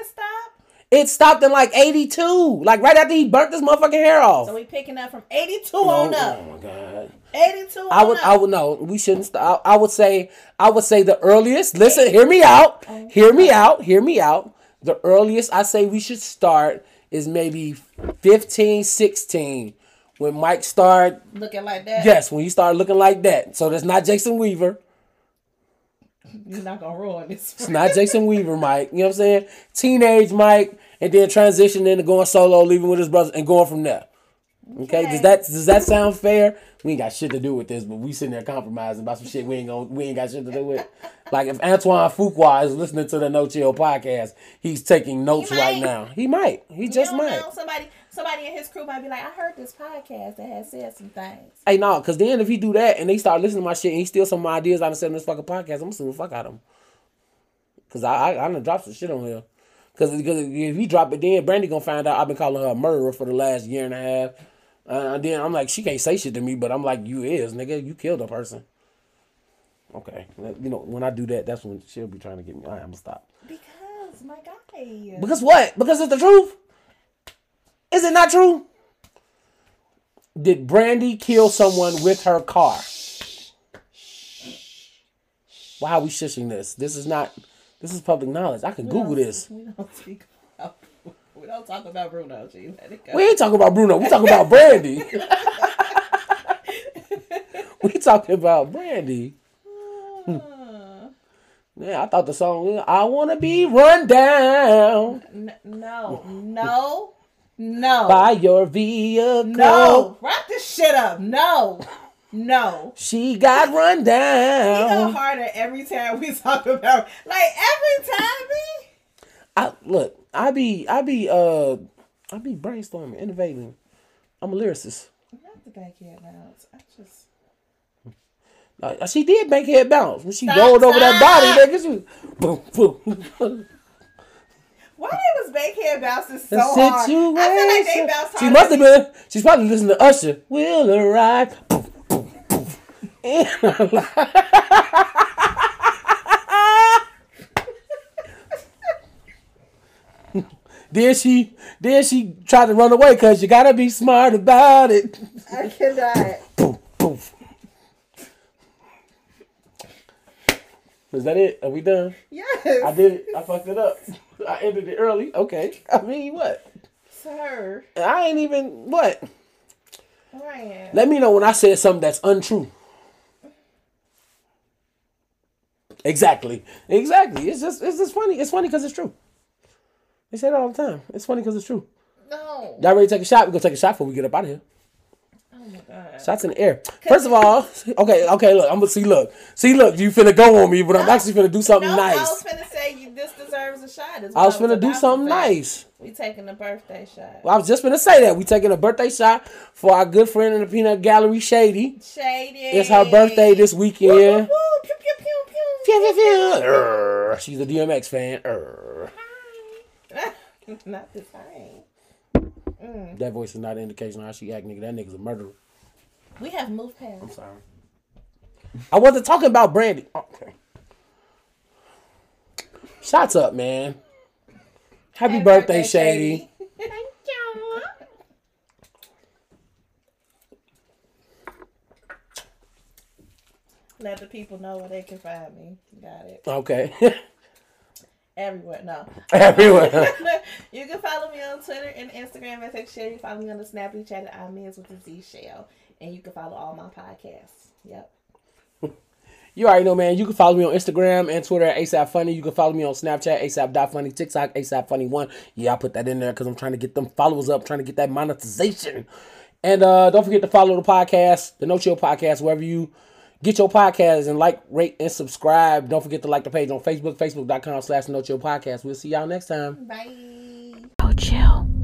Did it stopped in like '82, like right after he burnt his motherfucking hair off. So we picking up from 82 oh, on up. oh my god. 82 I on would, up. I would know. We shouldn't. stop. I, I would say, I would say the earliest. Listen, hear me out. Hear me out. Hear me out. The earliest I say we should start is maybe 15, 16. When Mike started, Looking like that. yes, when he started looking like that. So that's not Jason Weaver. You're not gonna ruin this. [LAUGHS] It's not Jason Weaver, Mike. You know what I'm saying? Teenage Mike, and then transition into going solo, leaving with his brothers, and going from there. Okay, does that does that sound fair? We ain't got shit to do with this, but we sitting there compromising about some shit we ain't gonna we ain't got shit to do with. [LAUGHS] Like if Antoine Fuqua is listening to the No Chill podcast, he's taking notes He right now. He might. He You just don't might. know. Somebody, somebody in his crew might be like, I heard this podcast that has said some things. Hey, no, because then if he do that and they start listening to my shit and he steals some of my ideas out of this fucking podcast, I'm gonna sue the fuck out of him. Cause I I, I done dropped some shit on here. Cause, because if he drop it, then Brandy gonna find out I've been calling her a murderer for the last year and a half. Uh, and then I'm like, she can't say shit to me, but I'm like, you is nigga, you killed a person. Okay, you know when I do that, that's when she'll be trying to get me. All right, I'm gonna stop. Because my guy. Because what? Because it's the truth. Is it not true? Did Brandy kill someone with her car? Why are we shushing this? This is not. This is public knowledge. I can Google this. [LAUGHS] We don't speak about. We don't talk about Bruno. G. Let it go. We ain't talking about Bruno. We talking about Brandy. [LAUGHS] we talking about Brandy. [LAUGHS] Uh, Yeah, I thought the song. I wanna be run down n- no, no, no, by your vehicle. no. Wrap this shit up. No, no. She got run We go down. harder every time we talk about. Like every time, me. I look. I be. I be. Uh. I be brainstorming, innovating. I'm a lyricist. Not the backyard bounce. I just. Uh, she did make head bounce when she Stop, rolled over that body. Nigga, she, [LAUGHS] boom, boom. Why they was backhead bouncing so hard? I feel like they bounced She must have been. She's probably listening to Usher. Will arrive. Boom, boom, boom. In her [LAUGHS] life. then she, then she tried to run away because you gotta be smart about it. I cannot. Boom, boom. Is that it? Are we done? Yes. I did it. I fucked it up. I ended it early. Okay. I mean, what? Sir. I ain't even what. Ryan. Let me know when I said something that's untrue. Exactly. Exactly. It's just it's just funny. It's funny because it's true. They say it all the time. It's funny because it's true. No. Y'all ready to take a shot? We gonna take a shot before we get up out of here. God. Shots in the air. First of all, okay, okay. Look, I'm gonna see. Look, see. Look, you finna go on me, but I'm actually finna do something No, I was finna say you this deserves a shot. is I was finna do about to something say. nice. We taking a birthday shot. Well, I was just gonna say that we taking a birthday shot for our good friend in the peanut gallery, Shady. Shady. It's her birthday this Woo, woo, weekend. woo. Pew, pew, pew, pew. Pew, pew, pew. Err. She's a DMX fan. Err. [LAUGHS] Not the same. Mm. That voice is not an indication of how she act, nigga. That nigga's a murderer. We have moved past. I'm sorry. I wasn't talking about Brandy. Okay. Shots up, man. Happy, Happy birthday, birthday, Shady. Thank you. [LAUGHS] Let the people know where they can find me. Got it. Okay. [LAUGHS] Everywhere. No. [LAUGHS] Everywhere. you can follow me on Twitter and Instagram at Text Share. You follow me on the Snappy Chat at Amiz with the Z Shell. And you can follow all my podcasts. Yep. [LAUGHS] You already know, man. You can follow me on Instagram and Twitter at ASAP Funny. You can follow me on Snapchat, ASAP.funny, TikTok, ASAP Funny One. Yeah, I put that in there because I'm trying to get them followers up, trying to get that monetization. And uh, don't forget to follow the podcast, the No Chill Podcast, wherever you get your podcast and like, rate, and subscribe. Don't forget to like the page on Facebook, facebook.com slash No Chill Podcast. We'll see y'all next time. Bye. No chill.